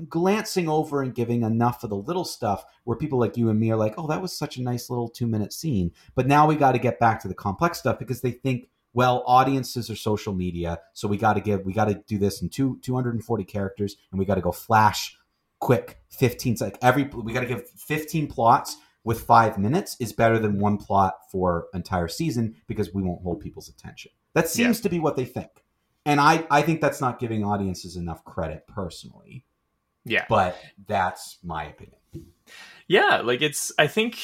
glancing over and giving enough of the little stuff where people like you and me are like, oh, that was such a nice little two minute scene. But now we got to get back to the complex stuff because they think, well, audiences are social media, so we got to give, we got to do this in two 240 characters, and we got to go flash quick 15 like every we got to give 15 plots with five minutes is better than one plot for entire season because we won't hold people's attention. That seems to be what they think. And I, I think that's not giving audiences enough credit personally yeah but that's my opinion. yeah like it's i think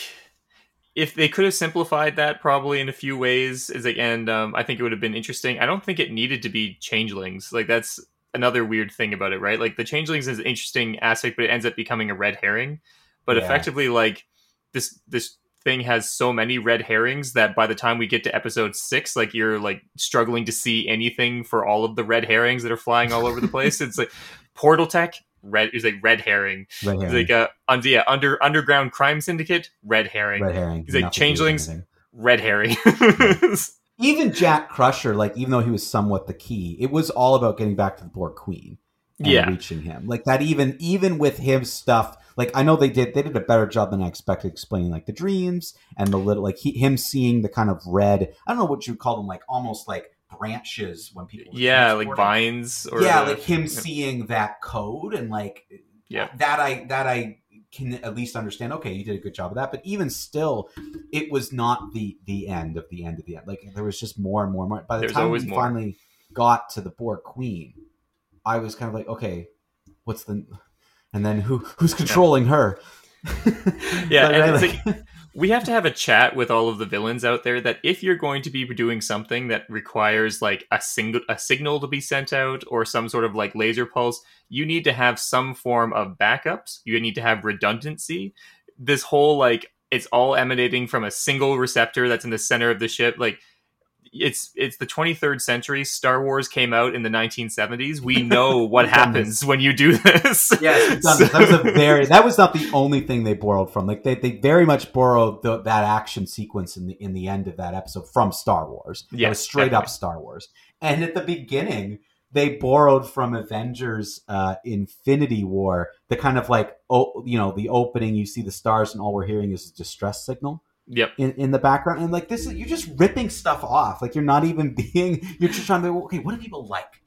if they could have simplified that probably in a few ways is like and um, i think it would have been interesting i don't think it needed to be changelings like that's another weird thing about it right like the changelings is an interesting aspect but it ends up becoming a red herring but Yeah. effectively like this this thing has so many red herrings that by the time we get to episode six like you're like struggling to see anything for all of the red herrings that are flying all over the place it's like portal tech red is like red herring Red herring. like uh, un- yeah, under underground crime syndicate, red herring, red herring. he's like, Nothing to do with changelings? red herring. Even Jack Crusher, like even though he was somewhat the key, it was all about getting back to the Borg Queen and yeah, reaching him. Like that, even even with him stuff. Like I know they did they did a better job than I expected explaining like the dreams and the little like he, him seeing the kind of red. I don't know what you would call them, like almost like branches when people. yeah, like vines or yeah, the- like him seeing that code and like Yeah. that I that I can at least understand. Okay, you did a good job of that, but even still, it was not the the end of the end of the end. Like there was just more and more and more. By the There's time we more. finally got to the Borg Queen, I was kind of like, okay, what's the and then who who's controlling her? Yeah, and I like- like we have to have a chat with all of the villains out there that if you're going to be doing something that requires like a single a signal to be sent out or some sort of like laser pulse, you need to have some form of backups. You need to have redundancy. This whole like it's all emanating from a single receptor that's in the center of the ship. Like it's it's the 23rd century. Star Wars came out in the 1970s. We know what happens when you do this. Yes, this. that was a very that was not the only thing they borrowed from. Like they, they very much borrowed the, that action sequence in the in the end of that episode from Star Wars. Was straight up. Star Wars. And at the beginning, they borrowed from Avengers uh, Infinity War the kind of like oh you know the opening. You see the stars, and all we're hearing is a distress signal Yep. in, in the background. And like this is you're just ripping stuff off. Like you're not even being you're just trying to okay, what do people like?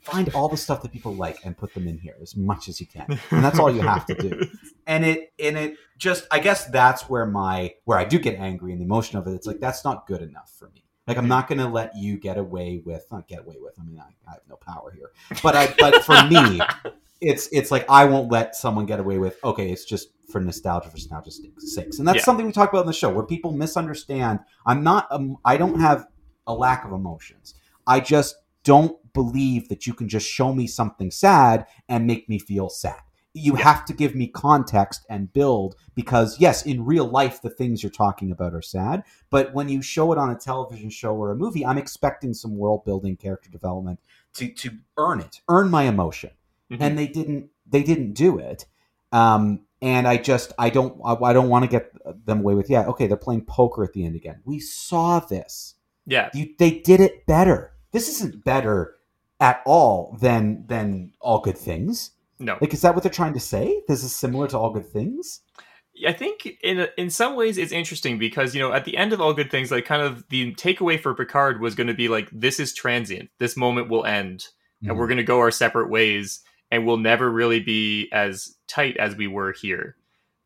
Find all the stuff that people like and put them in here as much as you can. And that's all you have to do. And it and it just I guess that's where my where I do get angry and the emotion of it. It's like that's not good enough for me. Like I'm not gonna let you get away with not get away with. I mean I, I have no power here. But I but for me, it's it's like I won't let someone get away with okay, it's just for nostalgia for nostalgia sakes, and that's Yeah. something we talk about in the show where people misunderstand. I'm not um, I don't have a lack of emotions. I just don't believe that you can just show me something sad and make me feel sad. You Yeah. have to give me context and build because yes, in real life the things you're talking about are sad, but when you show it on a television show or a movie, I'm expecting some world building, character development to to earn it, earn my emotion Mhm. and they didn't they didn't do it um and I just I don't I, I don't want to get them away with yeah okay they're playing poker at the end again. We saw this. Yeah, You, they did it better. This isn't better at all than than all good things. no. Like, is that what they're trying to say? This is similar to all good things. I think in in some ways it's interesting because you know at the end of all good things, like kind of the takeaway for Picard was going to be like this is transient. This moment will end, and we're going to go our separate ways, and we'll never really be as tight as we were here.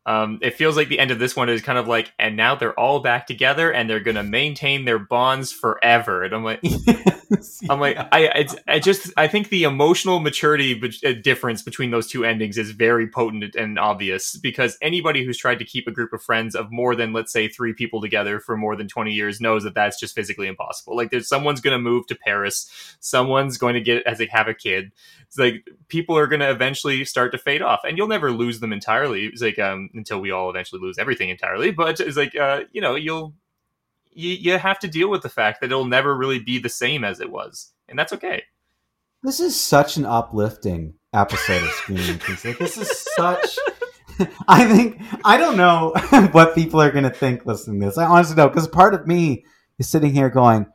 Um, it feels like the end of this one is kind of like, and now they're all back together, and they're going to maintain their bonds forever. And I'm like, I'm like, I, it's, I just, I think the emotional maturity be- uh, difference between those two endings is very potent and obvious because anybody who's tried to keep a group of friends of more than, let's say, three people together for more than 20 years knows that that's just physically impossible. Like, there's someone's going to move to Paris, someone's going to get, as they have a kid. It's like people are going to eventually start to fade off, and you'll never lose them entirely. It's like, um, until we all eventually lose everything entirely. But it's like, uh, you know, you'll, you, you have to deal with the fact that it'll never really be the same as it was, and that's okay. This is such an uplifting episode of Screening. Like, this is such. I think I don't know what people are going to think listening to this. I honestly don't, because part of me is sitting here going,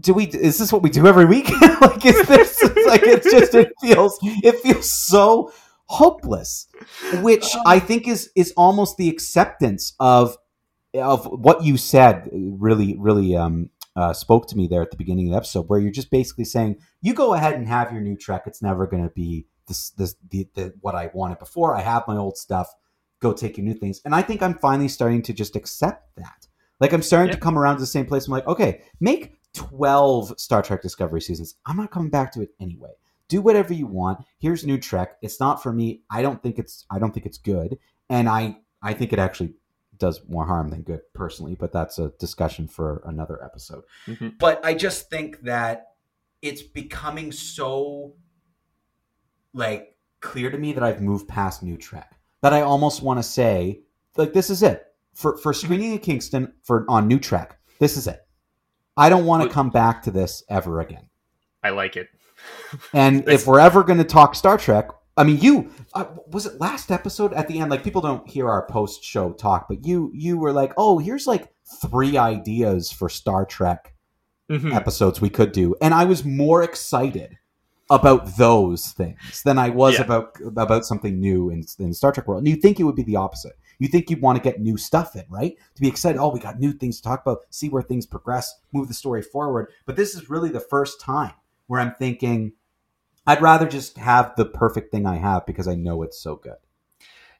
"Do we? Is this what we do every week? like, is this like it's just it feels it feels so hopeless." Which I think is is almost the acceptance of of what you said. Really, really um, uh, spoke to me there at the beginning of the episode, where you're just basically saying, "You go ahead and have your new Trek. It's never going to be this, this, the, the, what I wanted before. I have my old stuff. Go take your new things." And I think I'm finally starting to just accept that. Like I'm starting Yeah. to come around to the same place. I'm like, okay, make twelve Star Trek Discovery seasons. I'm not coming back to it anyway. Do whatever you want. Here's new Trek. It's not for me. I don't think it's. I don't think it's good. And I, I think it actually does more harm than good personally. But that's a discussion for another episode Mhm. But I just think that it's becoming so like clear to me that I've moved past New Trek. That I almost want to say, like, this is it for for screening in Kingston for on New Trek. This is it. I don't want to come back to this ever again. I like it. And if we're ever going to talk Star Trek, I mean, you uh, was it last episode at the end? Like, people don't hear our post show talk, but you you were like, oh, here's like three ideas for Star Trek Mhm. episodes we could do, and I was more excited about those things than I was Yeah. about about something new in, in Star Trek world. And you think it would be the opposite. You think you'd want to get new stuff in, right? To be excited, oh, we got new things to talk about, see where things progress, move the story forward. But this is really the first time where I'm thinking, I'd rather just have the perfect thing I have because I know it's so good.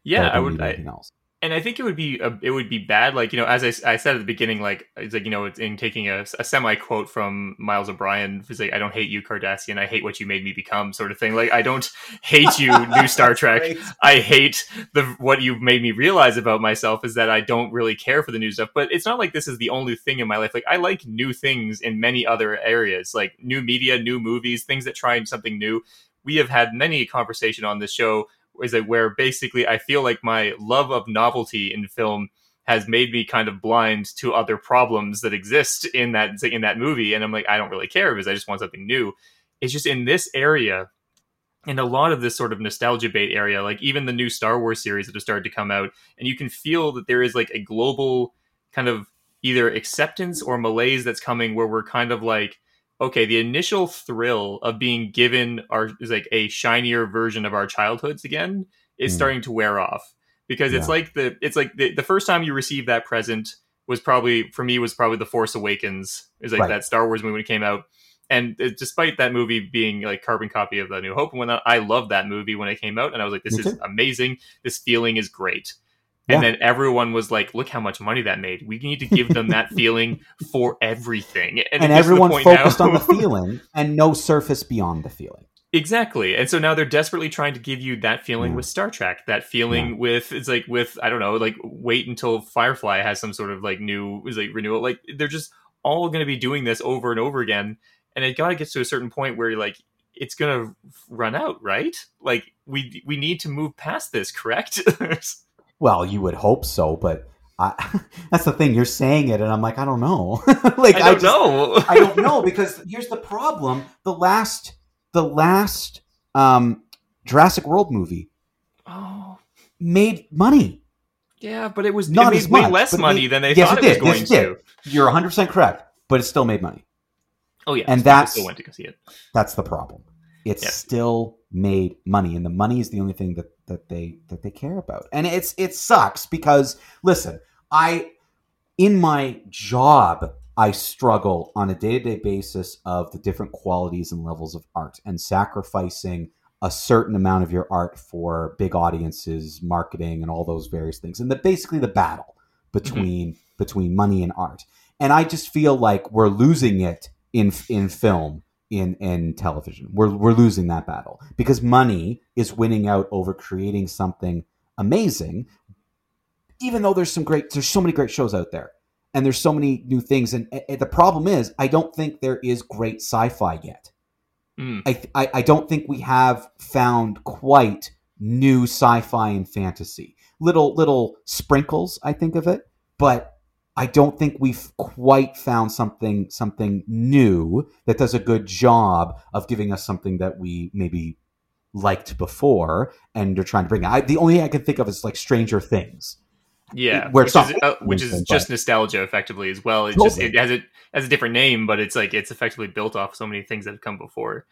Yeah, I would. I, anything else. And I think it would be a, it would be bad. Like you know, as I, I said at the beginning, like it's like you know, it's in taking a, a semi quote from Miles O'Brien. It's like I don't hate you, Cardassian. I hate what you made me become, sort of thing. Like I don't hate you, new Star Trek. I hate the what you've made me realize about myself is that I don't really care for the new stuff. But it's not like this is the only thing in my life. Like I like new things in many other areas, like new media, new movies, things that try something new. We have had many conversation on this show is that where basically I feel like my love of novelty in film has made me kind of blind to other problems that exist in that in that movie, and I'm like I don't really care because I just want something new. It's just in this area in a lot of this sort of nostalgia bait area, like even the new Star Wars series that have started to come out, and you can feel that there is like a global kind of either acceptance or malaise that's coming where we're kind of like, okay, the initial thrill of being given our is like a shinier version of our childhoods again is Hmm. starting to wear off because it's like the it's like the, the first time you receive that present was probably for me was probably the Force Awakens is like Right. that Star Wars movie when it came out and uh, despite that movie being like carbon copy of the New Hope and whatnot, I loved that movie when it came out, and I was like, "This Me is too. amazing. This feeling is great." And Yeah. then everyone was like, "Look how much money that made. We need to give them that feeling for everything." And And, it gets to the everyone focused now- on the feeling and no surface beyond the feeling. Exactly. And so now they're desperately trying to give you that feeling Yeah. with Star Trek, that feeling Yeah. with it's like with I don't know, like wait until Firefly has some sort of like new is like renewal. Like they're just all going to be doing this over and over again, and it got to get to a certain point where you're like it's going to run out, right? Like we we need to move past this, correct? Well, you would hope so, but I, that's the thing. You're saying it, and I'm like, I don't know. like I don't just- know. I don't know because here's the problem: the last, the last um, Jurassic World movie oh, made money. Yeah, but it was Not it made as way much, less money made- than they Yes, thought it it, was did. going Yes, it to. You're 100 percent correct, but it still made money. Oh yeah, And people that's- still went to go see it. That's the problem. It Yeah. still made money, and the money is the only thing that that they that they care about. And it's it sucks because listen, I in my job I struggle on a day to day basis of the different qualities and levels of art and sacrificing a certain amount of your art for big audiences, marketing, and all those various things, and the basically the battle mm-hmm. between between money and art. And I just feel like we're losing it in in film in in television. We're we're losing that battle because money is winning out over creating something amazing. Even though there's some great, there's so many great shows out there, and there's so many new things. And, and the problem is, I don't think there is great sci-fi yet. Mm. I, I I don't think we have found quite new sci-fi and fantasy. Little little sprinkles, I think of it, but I don't think we've quite found something something new that does a good job of giving us something that we maybe liked before, and they're trying to bring. I, the only thing I can think of is like Stranger Things. Yeah, Where which is, uh, which is just nostalgia effectively as well. It Totally. just it has it has a different name, but it's like it's effectively built off so many things that have come before.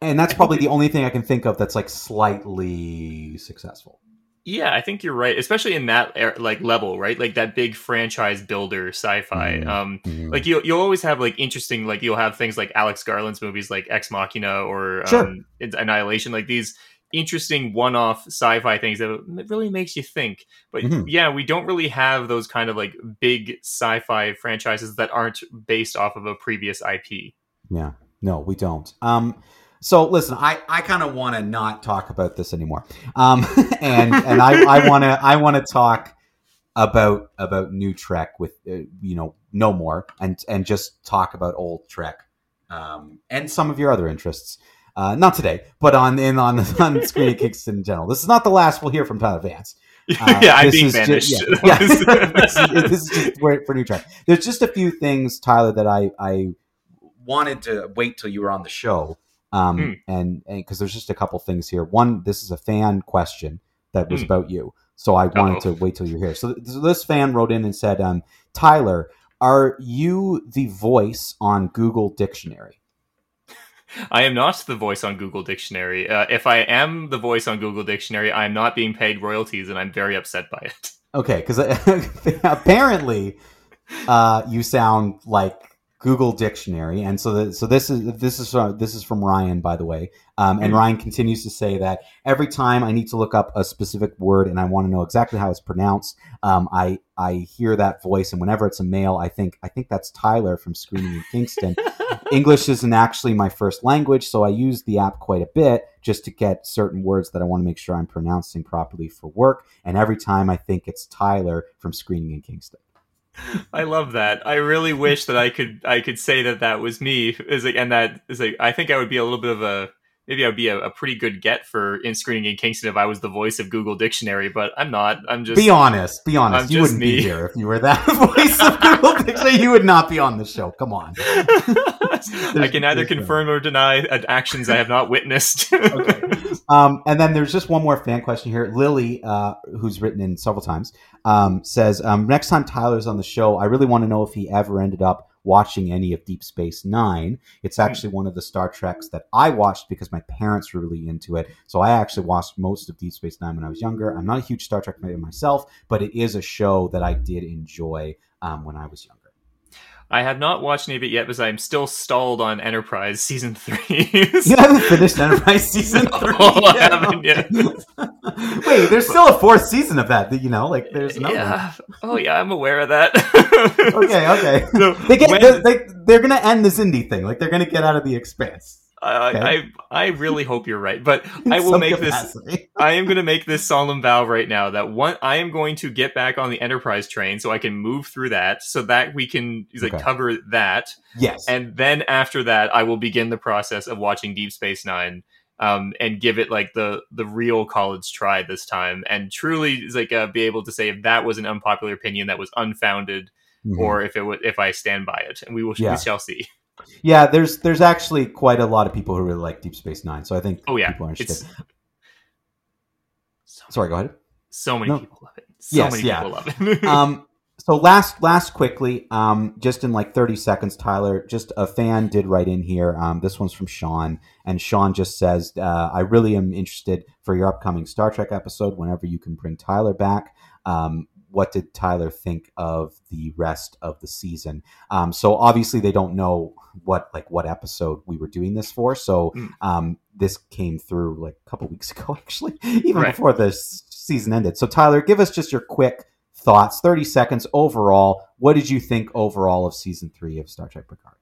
And that's probably the only thing I can think of that's like slightly successful. Yeah, I think you're right, especially in that like level, right? Like that big franchise builder sci-fi. Mm. Um, Mhm. like you you'll always have like interesting like you'll have things like Alex Garland's movies like Ex Machina or Sure. um, Annihilation, like these interesting one-off sci-fi things that really makes you think. But Mhm. yeah, we don't really have those kind of like big sci-fi franchises that aren't based off of a previous IP. Yeah, no, we don't. Um, so listen, I, I kind of want to not talk about this anymore. Um, and and I, I want to I want to talk about about new Trek with uh, you know no more and and just talk about old Trek um, and some of your other interests. Uh, not today, but on in on on Screen Kingston in general. This is not the last we'll hear from Tyler Vance. Uh, yeah, I'm this being banished. yeah, yeah. this, is, this is just for, for new Trek. There's just a few things, Tyler, that I I wanted to wait till you were on the show, um, Hmm. and because there's just a couple things here. One, this is a fan question that was Hmm. about you, so I wanted Uh-oh. to wait till you're here. So, th- so this fan wrote in and said, um, Tyler, are you the voice on Google Dictionary? I am not the voice on Google Dictionary. Uh, if I am the voice on Google Dictionary, I am not being paid royalties, and I'm very upset by it. Okay, because apparently uh, you sound like Google Dictionary, and so the, so this is this is uh, this is from Ryan, by the way. Um, and Hmm. Ryan continues to say that every time I need to look up a specific word and I want to know exactly how it's pronounced, um, I I hear that voice, and whenever it's a male, I think I think that's Tyler from Screening in Kingston. English isn't actually my first language, so I use the app quite a bit just to get certain words that I want to make sure I'm pronouncing properly for work. And every time I think it's Tyler from Screening in Kingston. I love that. I really wish that I could I could say that that was me. Is like, and that is like I think I would be a little bit of a maybe I would be a, a pretty good get for in screening in Kingston if I was the voice of Google Dictionary, but I'm not. I'm just be honest. Be honest. I'm you wouldn't me. be here if you were that voice of Google Dictionary. You would not be on the show. Come on. I can neither confirm or deny actions I have not witnessed. Okay. Um, and then there's just one more fan question here. Lily, uh, who's written in several times, um, says um, next time Tyler's on the show, I really want to know if he ever ended up watching any of Deep Space Nine. It's actually one of the Star Treks that I watched because my parents were really into it. So I actually watched most of Deep Space Nine when I was younger. I'm not a huge Star Trek fan myself, but it is a show that I did enjoy um, when I was younger. I have not watched any of it yet because I'm still stalled on Enterprise season three. You haven't finished Enterprise season No, three. I yet? haven't yet. Wait, there's still a fourth season of that. You know, like there's another. one. yeah. Oh yeah, I'm aware of that. Okay, okay. So They get when- they, they they're gonna end this Xindi thing. Like they're gonna get out of the expanse. I, Okay. I I really hope you're right, but I will make this. I am going to make this solemn vow right now that one I am going to get back on the Enterprise train so I can move through that so that we can like Okay. cover that, Yes. and then after that I will begin the process of watching Deep Space Nine. Um, and give it like the the real college try this time, and truly like uh, be able to say if that was an unpopular opinion that was unfounded, Mhm. or if it was if I stand by it, and we will Yeah. we shall see. Yeah, there's there's actually quite a lot of people who really like Deep Space Nine. So I think Oh yeah, people are interested. it's Sorry, go ahead. So many No. people love it. So Yes, many yeah. people love it. um, so last last quickly, um, just in like thirty seconds, Tyler. Just a fan did write in here. Um, this one's from Sean, and Sean just says, uh, "I really am interested for your upcoming Star Trek episode. Whenever you can bring Tyler back." Um, what did Tyler think of the rest of the season? Um, so obviously they don't know what like what episode we were doing this for. So Mm. um, this came through like a couple weeks ago, actually, even Right. before the season ended. So Tyler, give us just your quick thoughts 30 seconds overall what did you think overall of season three of star trek picard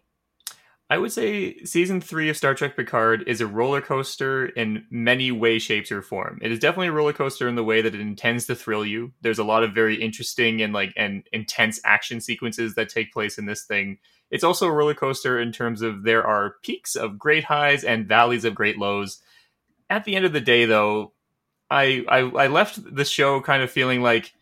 I would say season three of Star Trek Picard is a roller coaster in many ways, shapes, or form. It is definitely a roller coaster in the way that it intends to thrill you. There's a lot of very interesting and like and intense action sequences that take place in this thing. It's also a roller coaster in terms of there are peaks of great highs and valleys of great lows. At the end of the day, though, I I, I left the show kind of feeling like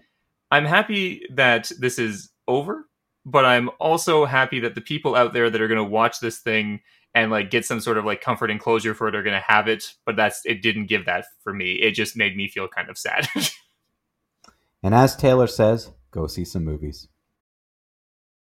I'm happy that this is over but I'm also happy that the people out there that are going to watch this thing and like get some sort of like comfort and closure for it are going to have it. But that's it didn't give that for me. It just made me feel kind of sad. and as Tyler says go see some movies